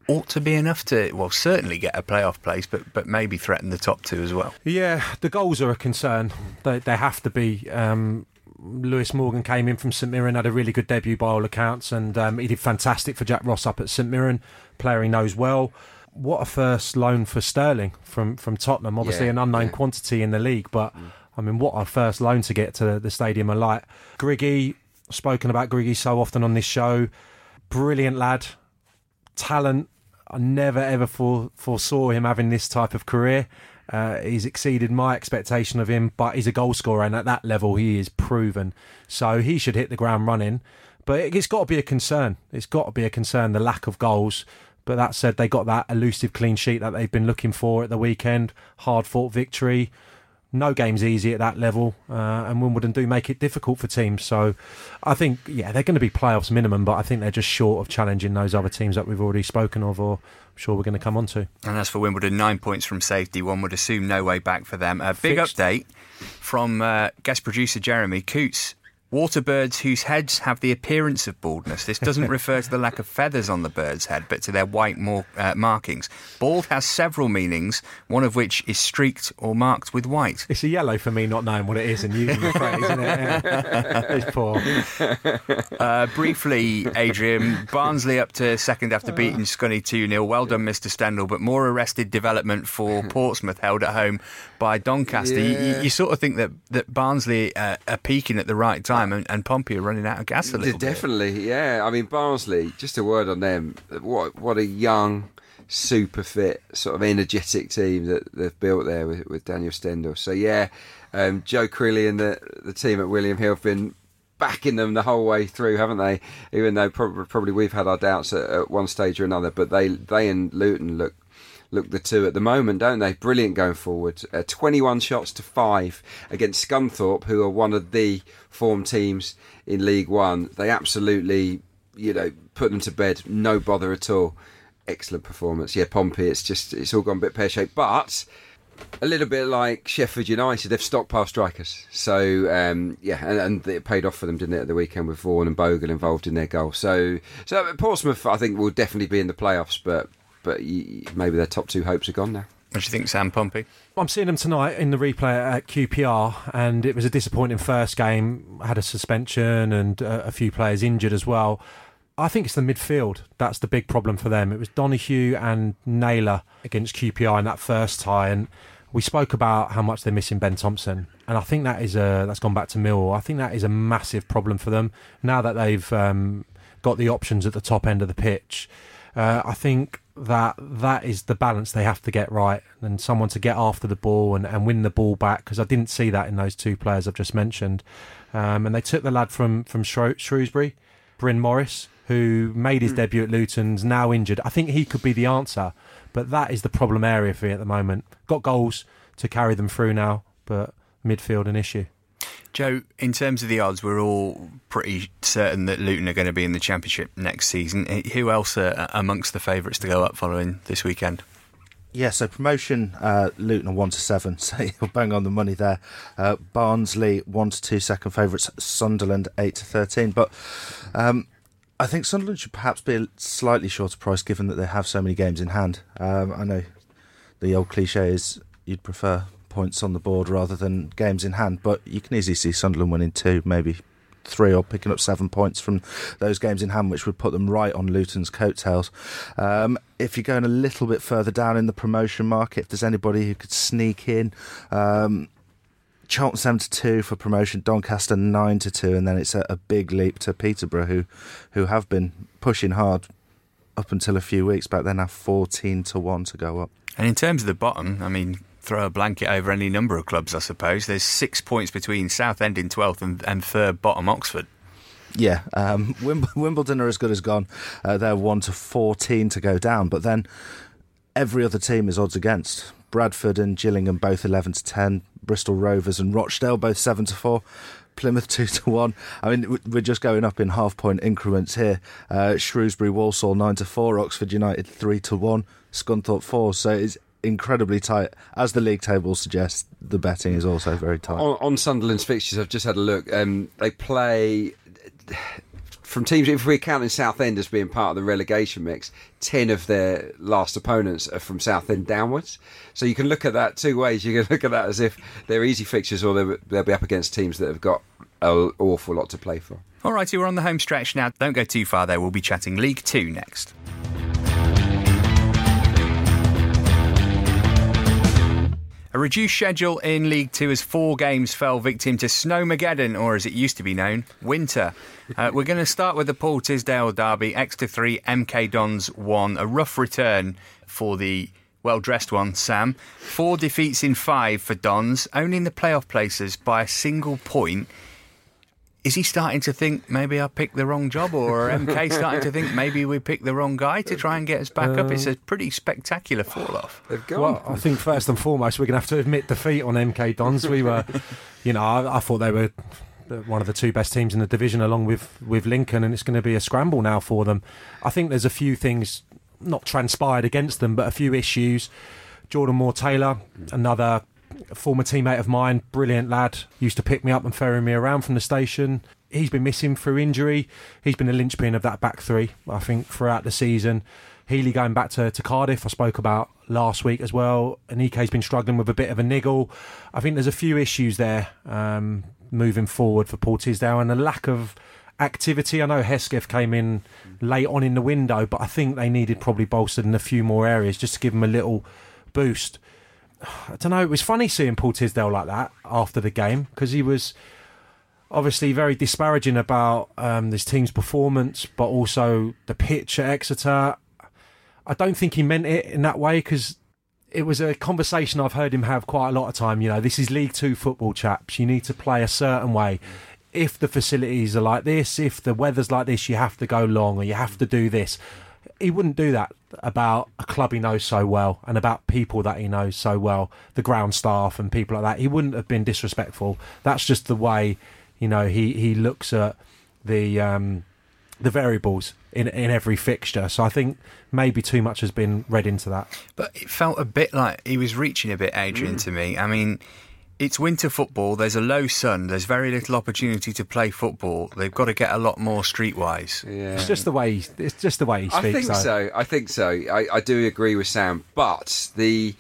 A: ought to be enough to well certainly get a playoff place, but but maybe threaten the top two as well.
C: Yeah, the goals are a concern. They, they have to be. Um, Lewis Morgan came in from St Mirren, had a really good debut by all accounts, and um, he did fantastic for Jack Ross up at St Mirren. Player he knows well. What a first loan for Sterling from, from Tottenham. Obviously,
B: Yeah,
C: an unknown
B: yeah.
C: quantity in the league, but I mean, what a first loan to get to the Stadium of Light. Griggy, spoken about Griggy so often on this show. Brilliant lad, talent. I never ever fore, foresaw him having this type of career. Uh, he's exceeded my expectation of him, but he's a goal scorer, and at that level, he is proven. So he should hit the ground running. But it, it's got to be a concern. It's got to be a concern the lack of goals. But that said, they got that elusive clean sheet that they've been looking for at the weekend. Hard fought victory. No game's easy at that level, uh, and Wimbledon do make it difficult for teams. So I think, yeah, they're going to be playoffs minimum, but I think they're just short of challenging those other teams that we've already spoken of, or I'm sure we're going to come on to.
A: And as for Wimbledon, nine points from safety, one would assume no way back for them. A big
C: Fixed.
A: update from uh, guest producer Jeremy Coots. Water birds whose heads have the appearance of baldness. This doesn't refer to the lack of feathers on the bird's head, but to their white more, uh, markings. Bald has several meanings, one of which is streaked or marked with white.
C: It's a yellow for me not knowing what it is and using the phrase, isn't it? Yeah. It's poor.
A: Uh, briefly, Adrian, Barnsley up to second after beating Scunny 2 0. Well done, Mr. Stendel, but more arrested development for Portsmouth held at home by Doncaster. You, you, you sort of think that, that Barnsley uh, are peaking at the right time and, and Pompey are running out of gas a little bit.
B: Definitely, yeah. I mean, Barnsley. Just a word on them. What what a young, super fit, sort of energetic team that they've built there with, with Daniel Stendel. So yeah, um, Joe Crilly and the the team at William Hill have been backing them the whole way through, haven't they? Even though probably, probably we've had our doubts at, at one stage or another, but they they and Luton look look the two at the moment, don't they? Brilliant going forward. Uh, 21 shots to five against Scunthorpe, who are one of the form teams in League One. They absolutely, you know, put them to bed. No bother at all. Excellent performance. Yeah, Pompey. It's just it's all gone a bit pear shaped, but. A little bit like Sheffield United, they've stockpiled strikers. So um, yeah, and, and it paid off for them, didn't it, at the weekend with Vaughan and Bogle involved in their goal. So, so Portsmouth, I think, will definitely be in the playoffs, but but maybe their top two hopes are gone now.
A: What do you think, Sam Pompey?
C: I'm seeing them tonight in the replay at QPR, and it was a disappointing first game. Had a suspension and uh, a few players injured as well. I think it's the midfield that's the big problem for them. It was Donohue and Naylor against QPR in that first tie, and we spoke about how much they're missing Ben Thompson, and I think that is a that's gone back to Millwall. I think that is a massive problem for them now that they've um, got the options at the top end of the pitch. Uh, I think that that is the balance they have to get right, and someone to get after the ball and, and win the ball back. Because I didn't see that in those two players I've just mentioned. Um, and they took the lad from from Shrew- Shrewsbury, Bryn Morris, who made his debut at Luton's, now injured. I think he could be the answer, but that is the problem area for me at the moment. Got goals to carry them through now, but midfield an issue.
A: Joe, in terms of the odds, we're all pretty certain that Luton are going to be in the Championship next season. Eh, Who else are amongst the favourites to go up following this weekend?
D: Yeah, so promotion, uh, Luton are 1 to 7, so you'll bang on the money there. Uh, Barnsley 1 to 2 second favourites, Sunderland 8 to 13. But um, I think Sunderland should perhaps be a slightly shorter price given that they have so many games in hand. Um, I know the old cliche is you'd prefer points on the board rather than games in hand, but you can easily see Sunderland winning two, maybe three, or picking up seven points from those games in hand, which would put them right on Luton's coattails. Um, if you're going a little bit further down in the promotion market, if there's anybody who could sneak in, um, Charlton seven to two for promotion, Doncaster nine to two, and then it's a, a big leap to Peterborough, who who have been pushing hard up until a few weeks back. They're now fourteen to one to go up.
A: And in terms of the bottom, I mean, throw a blanket over any number of clubs, I suppose. There's six points between Southend in 12th and, and third bottom Oxford.
D: Yeah, um, Wim- Wimbledon are as good as gone. Uh, they're one to fourteen to go down, but then every other team is odds against. Bradford and Gillingham both eleven to ten. Bristol Rovers and Rochdale both seven to four. Plymouth two to one. I mean, we're just going up in half point increments here. Uh, Shrewsbury Walsall nine to four. Oxford United three to one. Scunthorpe four. So it's incredibly tight. As the league table suggests, the betting is also very tight.
B: On, on Sunderland's fixtures, I've just had a look. Um, they play from teams. If we're counting Southend as being part of the relegation mix, ten of their last opponents are from Southend downwards. So you can look at that two ways. You can look at that as if they're easy fixtures, or they'll, they'll be up against teams that have got an awful lot to play for.
A: All righty, we're on the home stretch now. Don't go too far there. We'll be chatting League Two next. A reduced schedule in League Two as four games fell victim to Snowmageddon, or as it used to be known, winter. Uh, we're going to start with the Paul Tisdale derby, Exeter 3, MK Dons 1. A rough return for the well dressed one, Sam. Four defeats in five for Dons, in the playoff places by a single point. Is he starting to think maybe I picked the wrong job, or MK starting to think maybe we picked the wrong guy to try and get us back up? It's a um, pretty spectacular fall off.
B: They've gone.
C: Well, I think first and foremost, we're going to have to admit defeat on MK Dons. We were, you know, I, I thought they were one of the two best teams in the division, along with with Lincoln, and it's going to be a scramble now for them. I think there's a few things not transpired against them, but a few issues. Jordan Moore Taylor, another former teammate of mine, brilliant lad, used to pick me up and ferry me around from the station. He's been missing through injury. He's been a linchpin of that back three, I think, throughout the season. Healey going back to, to Cardiff, I spoke about last week as well. Aneke's been struggling with a bit of a niggle. I think there's a few issues there um, moving forward for Paul Tisdale and a lack of activity. I know Hesketh came in late on in the window, but I think they needed probably bolstered in a few more areas just to give them a little boost. I don't know. It was funny seeing Paul Tisdale like that after the game because he was obviously very disparaging about um, this team's performance, but also the pitch at Exeter. I don't think he meant it in that way because it was a conversation I've heard him have quite a lot of time. You know, this is League Two football, chaps. You need to play a certain way. If the facilities are like this, if the weather's like this, you have to go long or you have to do this. He wouldn't do that about a club he knows so well and about people that he knows so well, the ground staff and people like that. He wouldn't have been disrespectful. That's just the way, you know, he, he looks at the um, the variables in in every fixture. So I think maybe too much has been read into that.
A: But it felt a bit like he was reaching a bit, Adrian, to me. I mean, it's winter football. There's a low sun. There's very little opportunity to play football. They've got to get a lot more streetwise.
B: yeah.
C: It's just the way he, it's just the way he
B: I think
C: though.
B: so. I think so. I, I do agree with Sam, but the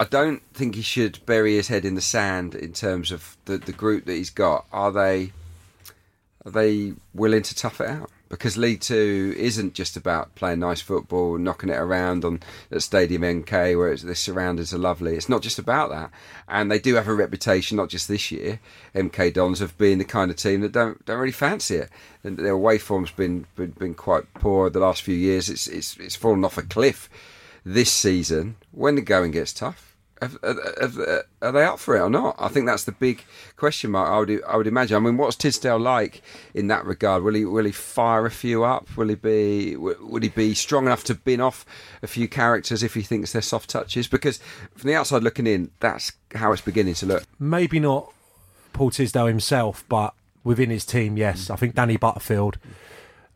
B: I don't think he should bury his head in the sand in terms of the, the group that he's got. Are they are they willing to tough it out? Because League Two isn't just about playing nice football, knocking it around on at Stadium MK where the surroundings are lovely. It's not just about that, and they do have a reputation, not just this year. MK Dons of being the kind of team that don't don't really fancy it, and their away form's been been, been quite poor the last few years. It's it's it's fallen off a cliff this season when the going gets tough. Have, have, have, are they up for it or not? I think that's the big question mark. I would I would imagine. I mean, what's Tisdale like in that regard? Will he will he fire a few up? Will he be would he be strong enough to bin off a few characters if he thinks they're soft touches? Because from the outside looking in, that's how it's beginning to look.
C: maybe not Paul Tisdale himself, but within his team, yes. Mm. I think Danny Butterfield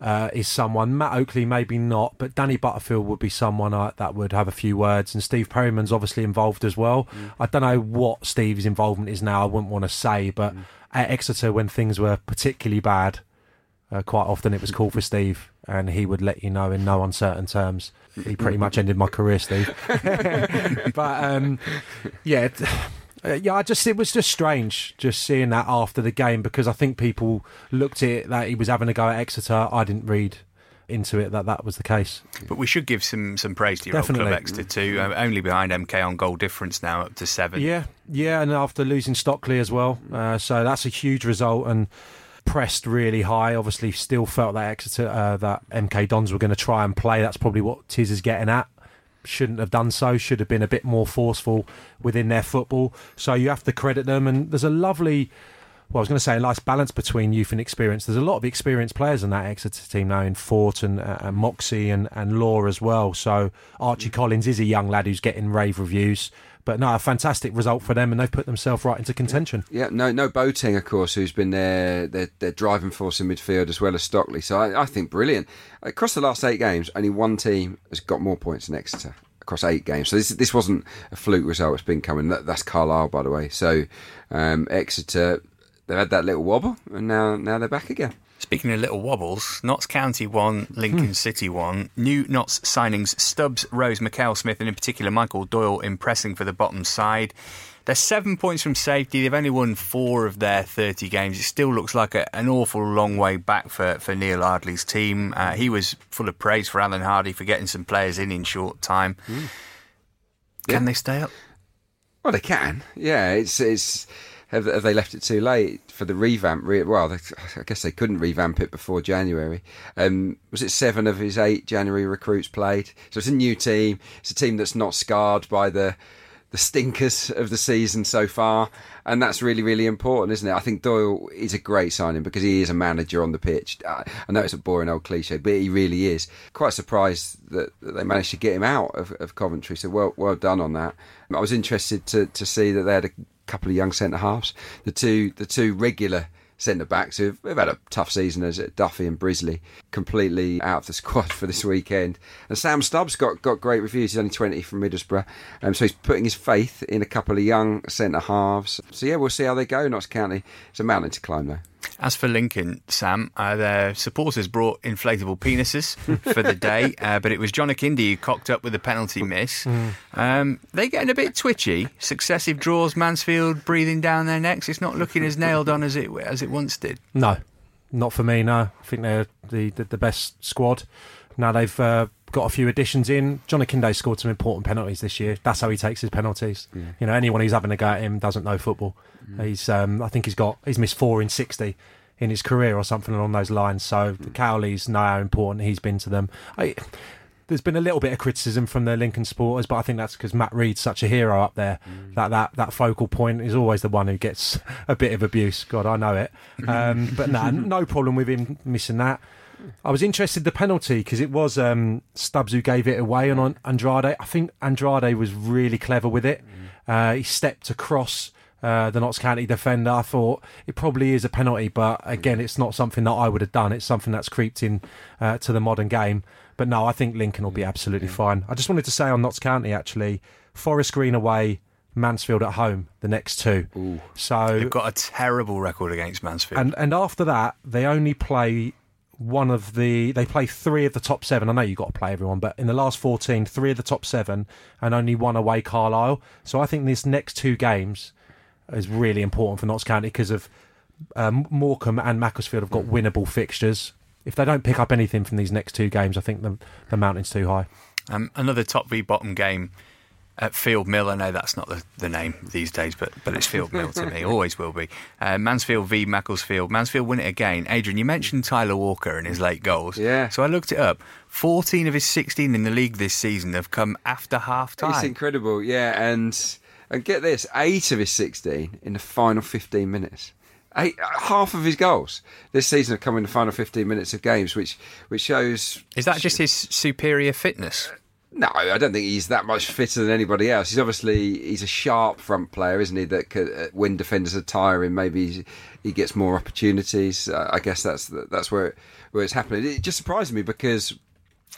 C: uh, is someone. Matt Oakley, maybe not, but Danny Butterfield would be someone uh, that would have a few words. And Steve Perryman's obviously involved as well. I don't know what Steve's involvement is now. I wouldn't want to say, but at Exeter, when things were particularly bad, uh, quite often it was called for Steve, and he would let you know in no uncertain terms. He pretty much ended my career, Steve. but um, yeah, uh, yeah, I just it was just strange just seeing that after the game because I think people looked at it that he was having a go at Exeter. I didn't read into it that that was the case.
A: But we should give some some praise to your old
C: Definitely.
A: club Exeter too. Um, only behind MK on goal difference now, up to seven.
C: Yeah, yeah, and after losing Stockley as well, uh, so that's a huge result and pressed really high. Obviously, still felt that Exeter uh, that MK Dons were going to try and play. That's probably what Tiz is getting at. Shouldn't have done so. Should have been a bit more forceful within their football. So you have to credit them. And there's a lovely. Well, I was going to say a nice balance between youth and experience. There's a lot of experienced players in that Exeter team now in Fort and, uh, and Moxey and, and Law as well. So Archie Collins is a young lad who's getting rave reviews. But no, a fantastic result for them, and they've put themselves right into contention.
B: Yeah, no, no Boateng, of course, who's been their, their their driving force in midfield as well as Stockley. So I, I think brilliant. Across the last eight games, only one team has got more points than Exeter across eight games. So this this wasn't a fluke result. It's been coming. That, that's Carlisle, by the way. So um, Exeter, they've had that little wobble, and now now they're back again.
A: Speaking of little wobbles, Notts County won, Lincoln City won. New Notts signings Stubbs, Rose, Mackail-Smith, and in particular Michael Doyle impressing for the bottom side. They're seven points from safety. They've only won four of their 30 games. It still looks like a, an awful long way back for, for Neil Ardley's team. Uh, he was full of praise for Alan Hardy for getting some players in in short time. Can
B: Yeah.
A: they stay up?
B: Well, they can. Yeah, it's it's. Have, have they left it too late for the revamp? Well, they, I guess they couldn't revamp it before January. Um, was it seven of his eight January recruits played? So it's a new team. It's a team that's not scarred by the the stinkers of the season so far, and that's really, really important, isn't it? I think Doyle is a great signing because he is a manager on the pitch. I know it's a boring old cliche, but he really is. Quite surprised that, they managed to get him out of, of, Coventry, so well, well done on that. I was interested to, to see that they had a couple of young centre halves, the two the two regular centre backs who've, who've, had a tough season as Duffy and Brisley completely out of the squad for this weekend. And Sam Stubbs got, got great reviews. He's only 20 from Middlesbrough. Um, so he's putting his faith in a couple of young centre halves. So yeah, we'll see how they go. Notts County. It's a mountain to climb though.
A: As for Lincoln, Sam, uh, their supporters brought inflatable penises for the day, uh, but it was John Akinde who cocked up with a penalty miss. Mm. Um, they're getting a bit twitchy. Successive draws, Mansfield breathing down their necks. It's not looking as nailed on as it as it once did.
C: No, not for me. No, I think they're the the, the best squad. Now they've uh, got a few additions in. John Akinde scored some important penalties this year. That's how he takes his penalties. Yeah. You know, anyone who's having a go at him doesn't know football. Mm. He's, um, I think he's got, he's missed four in sixty in his career or something along those lines. So the Cowleys know how important he's been to them. I, there's been a little bit of criticism from the Lincoln supporters, but I think that's because Matt Rhead's such a hero up there. Mm. That that that focal point is always the one who gets a bit of abuse. God, I know it. Um, but no, no problem with him missing that. I was interested the penalty because it was um, Stubbs who gave it away and on Andrade. I think Andrade was really clever with it. Uh, he stepped across uh, the Notts County defender. I thought it probably is a penalty, but again, it's not something that I would have done. It's something that's creeped in uh, to the modern game. But no, I think Lincoln will be absolutely fine. I just wanted to say on Notts County actually, Forest Green away. Mansfield at home, the next two.
A: Ooh. So they've got a terrible record against Mansfield.
C: And and after that, they only play one of the they play three of the top seven. I know you've got to play everyone, but in the last 14, three of the top seven and only one away Carlisle. So I think these next two games is really important for Notts County because of um, Morecambe and Macclesfield have got winnable fixtures. If they don't pick up anything from these next two games, I think the the mountain's too high.
A: Um, another top v bottom game at Field Mill. I know that's not the, the name these days, but but it's Field Mill to me. Always will be. Uh, Mansfield v Macclesfield. Mansfield win it again. Adrian, you mentioned Tyler Walker and his late goals.
B: Yeah.
A: So I looked it up. 14 of his 16 in the league this season have come after half time.
B: It's incredible, yeah. And and get this, eight of his 16 in the final 15 minutes. Eight, half of his goals this season have come in the final 15 minutes of games, which which shows.
A: Is that just his superior fitness?
B: No, I don't think he's that much fitter than anybody else. He's obviously he's a sharp front player, isn't he? That could, uh, when defenders are tiring, maybe he gets more opportunities. Uh, I guess that's that's where where it's happening. It just surprised me because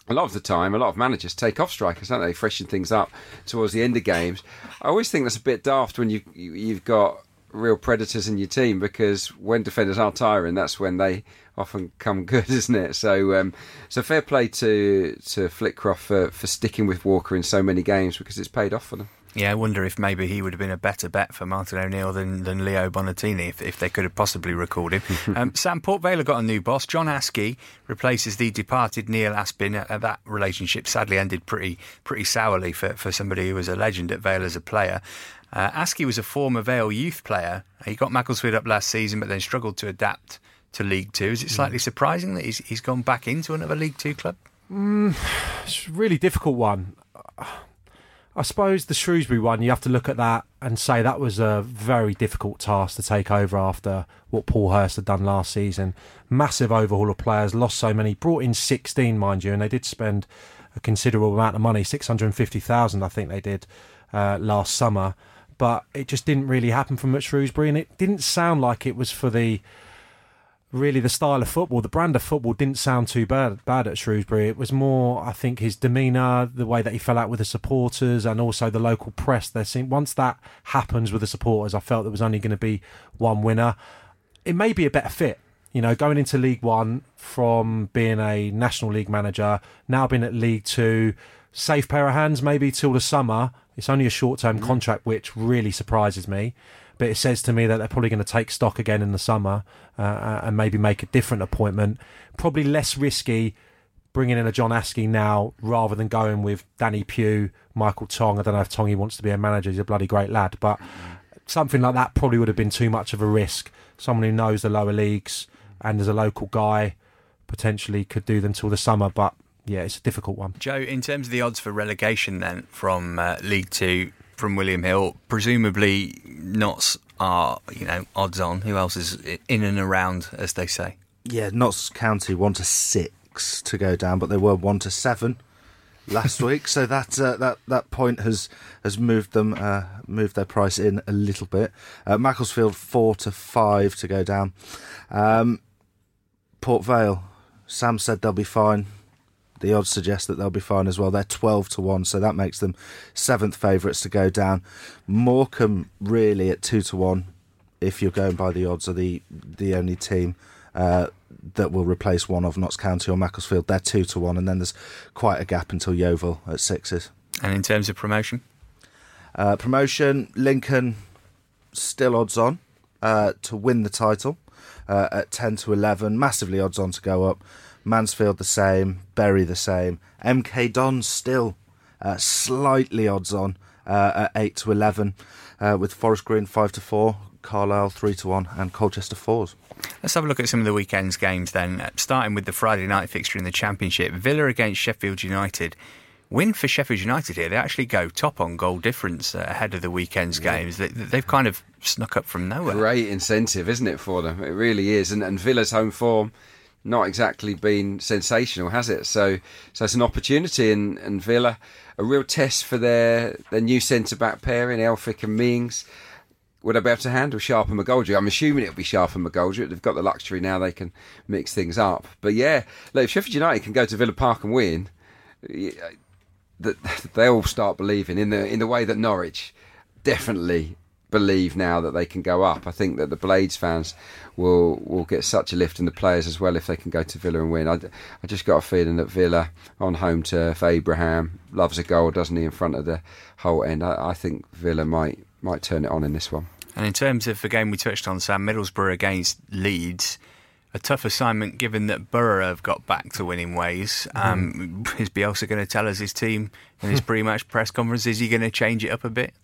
B: a lot of the time, a lot of managers take off strikers, don't they? Freshen things up towards the end of games. I always think that's a bit daft when you you've got real predators in your team because when defenders are tiring, that's when they often come good, isn't it? So, um, so fair play to to Flitcroft for, for sticking with Walker in so many games because it's paid off for them.
A: Yeah, I wonder if maybe he would have been a better bet for Martin O'Neill than, than Leo Bonatini if, if they could have possibly recalled him. um, Sam Port Vale got a new boss. John Askey replaces the departed Neil Aspin. Uh, that relationship sadly ended pretty pretty sourly for, for somebody who was a legend at Vale as a player. Uh, Askey was a former Vale youth player. He got Macclesfield up last season, but then struggled to adapt to League Two. Is it hmm. slightly surprising that he's, he's gone back into another League Two club?
C: Mm, it's a really difficult one. I suppose the Shrewsbury one, you have to look at that and say that was a very difficult task to take over after what Paul Hurst had done last season. Massive overhaul of players, lost so many, brought in 16, mind you, and they did spend a considerable amount of money 650,000, I think they did uh, last summer. But it just didn't really happen from at Shrewsbury, and it didn't sound like it was for the really the style of football, the brand of football didn't sound too bad bad at Shrewsbury. It was more, I think, his demeanour, the way that he fell out with the supporters, and also the local press. There seemed once that happens with the supporters, I felt there was only going to be one winner. It may be a better fit. You know, going into League One from being a National League manager, now being at League Two, safe pair of hands maybe till the summer. It's only a short term mm. contract, which really surprises me but it says to me that they're probably going to take stock again in the summer uh, uh, and maybe make a different appointment. Probably less risky bringing in a John Askey now rather than going with Danny Pugh, Michael Tong. I don't know if Tongy wants to be a manager. He's a bloody great lad, but something like that probably would have been too much of a risk. Someone who knows the lower leagues and is a local guy potentially could do them till the summer, but yeah, it's a difficult one.
A: Joe, in terms of the odds for relegation then from uh, League Two, from William Hill. Presumably, Notts are you know odds on. Who else is in and around, as they say?
D: Yeah, Notts County one to six to go down, but they were one to seven last week, so that uh, that that point has has moved them uh, moved their price in a little bit. Uh, Macclesfield four to five to go down. Um, Port Vale, Sam said they'll be fine. The odds suggest that they'll be fine as well. They're twelve to one, so that makes them seventh favourites to go down. Morecambe really at two to one. If you're going by the odds, are the the only team uh, that will replace one of Notts County or Macclesfield. They're two to one, and then there's quite a gap until Yeovil at sixes.
A: And in terms of promotion,
D: uh, promotion Lincoln still odds on uh, to win the title uh, at ten to eleven, massively odds on to go up. Mansfield the same, Bury the same, MK Don still uh, slightly odds on uh, at eight to eleven, with Forest Green five to four, Carlisle three to one, and Colchester fours.
A: Let's have a look at some of the weekend's games then. Uh, starting with the Friday night fixture in the Championship, Villa against Sheffield United. Win for Sheffield United here. They actually go top on goal difference uh, ahead of the weekend's yeah. games. They, have kind of snuck up from nowhere.
B: Great incentive, isn't it, for them? It really is. And, and Villa's home form not exactly been sensational, has it? So, so it's an opportunity, and, and Villa a real test for their their new centre back pairing, Elphick and Mings would I be able to handle Sharp and McGoldrick? I'm assuming it'll be Sharp and McGoldrick. They've got the luxury now; they can mix things up. But yeah, look, if Sheffield United can go to Villa Park and win, uh, that they all start believing in the in the way that Norwich definitely believe now that they can go up. I think that the Blades fans will will get such a lift, and the players as well if they can go to Villa and win. I, I just got a feeling that Villa on home turf, Abraham loves a goal, doesn't he, in front of the whole end. I, I think Villa might might turn it on in this one.
A: And in terms of the game we touched on, Sam, Middlesbrough against Leeds, a tough assignment given that Borough have got back to winning ways. Um, mm. Is Bielsa going to tell us his team in his pre-match press conference? Is he going to change it up a bit?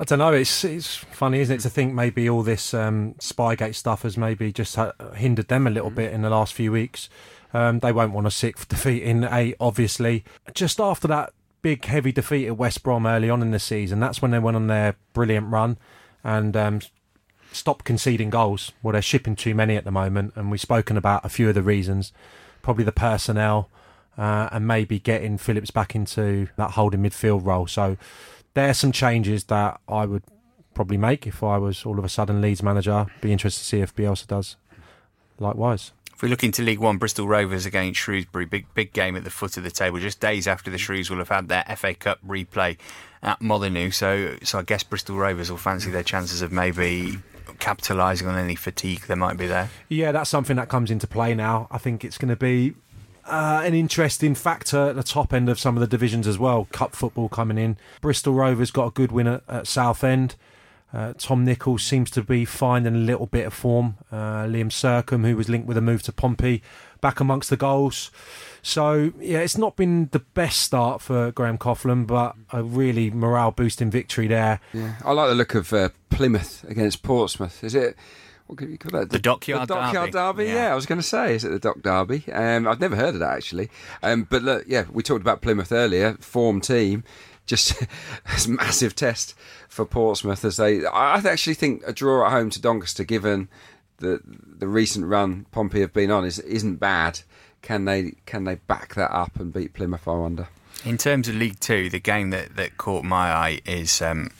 C: I don't know. It's it's funny, isn't it, to think maybe all this um, Spygate stuff has maybe just hindered them a little mm. bit in the last few weeks. Um, they won't want a sixth defeat in eight, obviously. Just after that big, heavy defeat at West Brom early on in the season, that's when they went on their brilliant run and um, stop conceding goals. Well, they're shipping too many at the moment, and we've spoken about a few of the reasons. Probably the personnel, uh, and maybe getting Phillips back into that holding midfield role. So there are some changes that I would probably make if I was all of a sudden Leeds manager. Be interested to see if Bielsa does likewise.
A: If we look into League One, Bristol Rovers against Shrewsbury, big big game at the foot of the table, just days after the Shrews will have had their FA Cup replay at Molineux. So, so I guess Bristol Rovers will fancy their chances of maybe capitalising on any fatigue there might be there.
C: Yeah, that's something that comes into play now. I think it's going to be uh, an interesting factor at the top end of some of the divisions as well. Cup football coming in. Bristol Rovers got a good win at, at Southend. Uh, Tom Nichols seems to be finding a little bit of form. Uh, Liam Sercombe, who was linked with a move to Pompey, back amongst the goals. So, yeah, it's not been the best start for Graham Coughlan, but a really morale boosting victory there.
B: Yeah, I like the look of uh, Plymouth against Portsmouth. Is it. What can you call that?
A: The, the Dockyard,
B: the Dockyard
A: Derby.
B: Derby. Yeah. yeah. I was going to say, is it the Dock Derby? Um, I've never heard of that actually. Um, but look, yeah, we talked about Plymouth earlier, form team, just a massive test for Portsmouth as they. I actually think a draw at home to Doncaster, given the the recent run Pompey have been on, is isn't bad. Can they can they back that up and beat Plymouth? I wonder.
A: In terms of League Two, the game that, that caught my eye is um,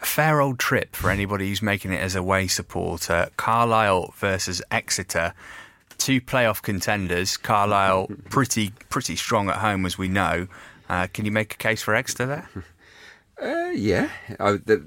A: a fair old trip for anybody who's making it as a away supporter. Carlisle versus Exeter, two playoff contenders. Carlisle pretty pretty strong at home, as we know. Uh, can you make a case for Exeter there?
B: Uh, yeah, I, the,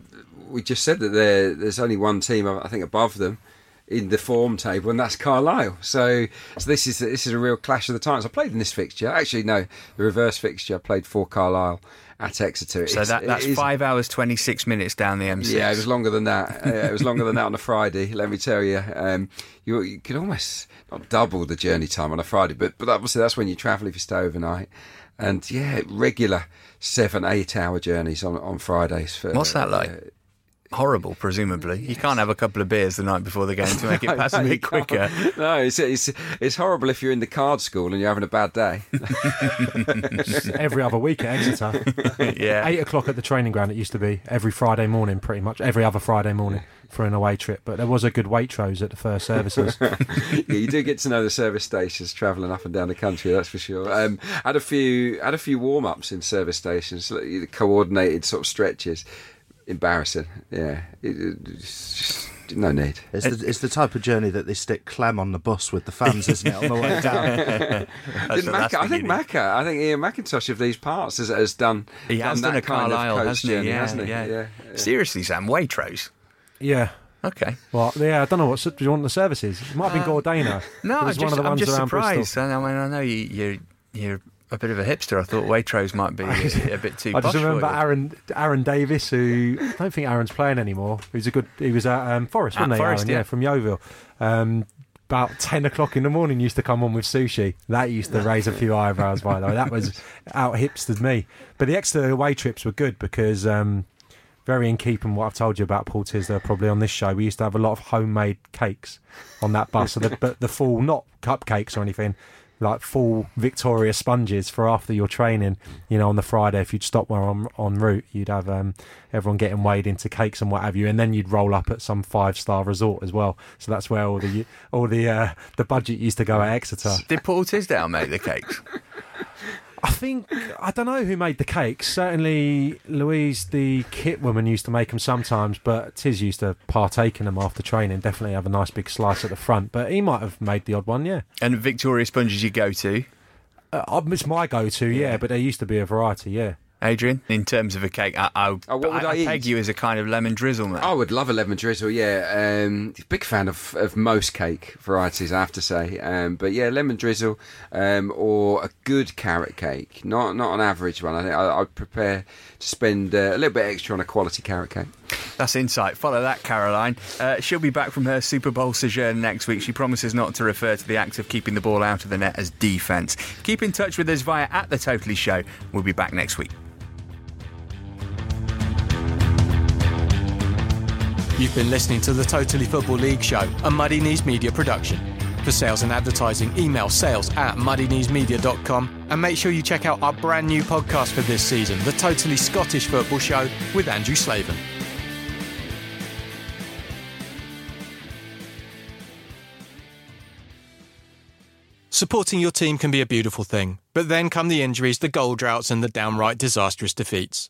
B: we just said that there, there's only one team I think above them in the form table, and that's Carlisle. So, so this is this is a real clash of the times. I played in this fixture. Actually, no, the reverse fixture. I played for Carlisle at Exeter.
A: So that, that's five hours twenty six minutes down the M6.
B: Yeah, it was longer than that. uh, it was longer than that on a Friday. Let me tell you, um, you, you could almost not double the journey time on a Friday, but but obviously that's when you travel if you stay overnight. And yeah, regular seven eight hour journeys on on Fridays. For,
A: What's that like? Uh, horrible, presumably. You can't have a couple of beers the night before the game to make it pass a
B: No, you
A: bit quicker.
B: can't. No, it's, it's it's horrible if you're in the card school and you're having a bad day.
C: every other week at Exeter.
A: yeah.
C: Eight o'clock at the training ground. It used to be every Friday morning, pretty much every other Friday morning for an away trip. But there was a good Waitrose at the first services.
B: yeah, you do get to know the service stations travelling up and down the country. That's for sure. Um, had a few had a few warm ups in service stations, coordinated sort of stretches. Embarrassing. Yeah, it, it's just no need.
D: It's the, it's the type of journey that they stick Clem on the bus with the fans, isn't it, on the way down?
B: Didn't
A: what that's
B: I think. Macca, I think Ian McIntosh of these parts has, has done.
A: He has done,
B: that
A: a
B: kind of
A: Carlisle,
B: coach
A: hasn't he?
B: journey,
A: Yeah,
B: hasn't he?
A: yeah.
B: yeah.
A: Seriously, Sam, Waitrose.
C: yeah.
A: Okay.
C: Well, yeah, I don't know what. Do you want the services? It might have been Gordano.
A: Uh, No,
C: It
A: I'm just,
C: one of the
A: I'm
C: ones
A: just
C: around
A: surprised. I mean, I know you, you're you're a bit of a hipster. I thought Waitrose might be a, a bit too.
C: I just remember. Aaron Aaron Davis, who I don't think Aaron's playing anymore. He was a good. He was at um, Forest, wasn't he?
A: Forest,
C: Aaron?
A: yeah.
C: from Yeovil. Um, about ten o'clock in the morning, used to come on with sushi. That used to raise a few eyebrows. By the way, that was out hipstered me. But the extra away trips were good because. Um, very in keeping with what I've told you about Paul Tisdale probably on this show. We used to have a lot of homemade cakes on that bus. so the, but the full, not cupcakes or anything, like full Victoria sponges for after your training. You know, on the Friday, if you'd stop where on en route, you'd have um, everyone getting weighed into cakes and what have you, and then you'd roll up at some five star resort as well. So that's where all the all the uh, the budget used to go at Exeter.
A: Did Paul Tisdale make the cakes?
C: I think I don't know who made the cakes. Certainly, Louise, the kit woman, used to make them sometimes, but Tiz used to partake in them after training. Definitely have a nice big slice at the front, but he might have made the odd one. Yeah,
A: And Victoria sponges you go to,
C: uh, it's my go-to. Yeah, but there used to be a variety. Yeah,
A: Adrian. In terms of a cake, I, I,
B: Oh, what would I
A: I peg you as a kind of lemon drizzle, mate.
B: I would love a lemon drizzle, yeah. Um, big fan of, of most cake varieties, I have to say. Um, but yeah, lemon drizzle um, or a good carrot cake, not not an average one. I think I, I'd prepare to spend uh, a little bit extra on a quality carrot cake.
A: That's insight. Follow that, Caroline. Uh, she'll be back from her Super Bowl sojourn next week. She promises not to refer to the act of keeping the ball out of the net as defence. Keep in touch with us via at the Totally Show. We'll be back next week.
E: You've been listening to the Totally Football League show, a Muddy Knees Media production. For sales and advertising, email sales at muddykneesmedia.com and make sure you check out our brand new podcast for this season, the Totally Scottish Football Show with Andrew Slaven. Supporting your team can be a beautiful thing, but then come the injuries, the goal droughts, and the downright disastrous defeats.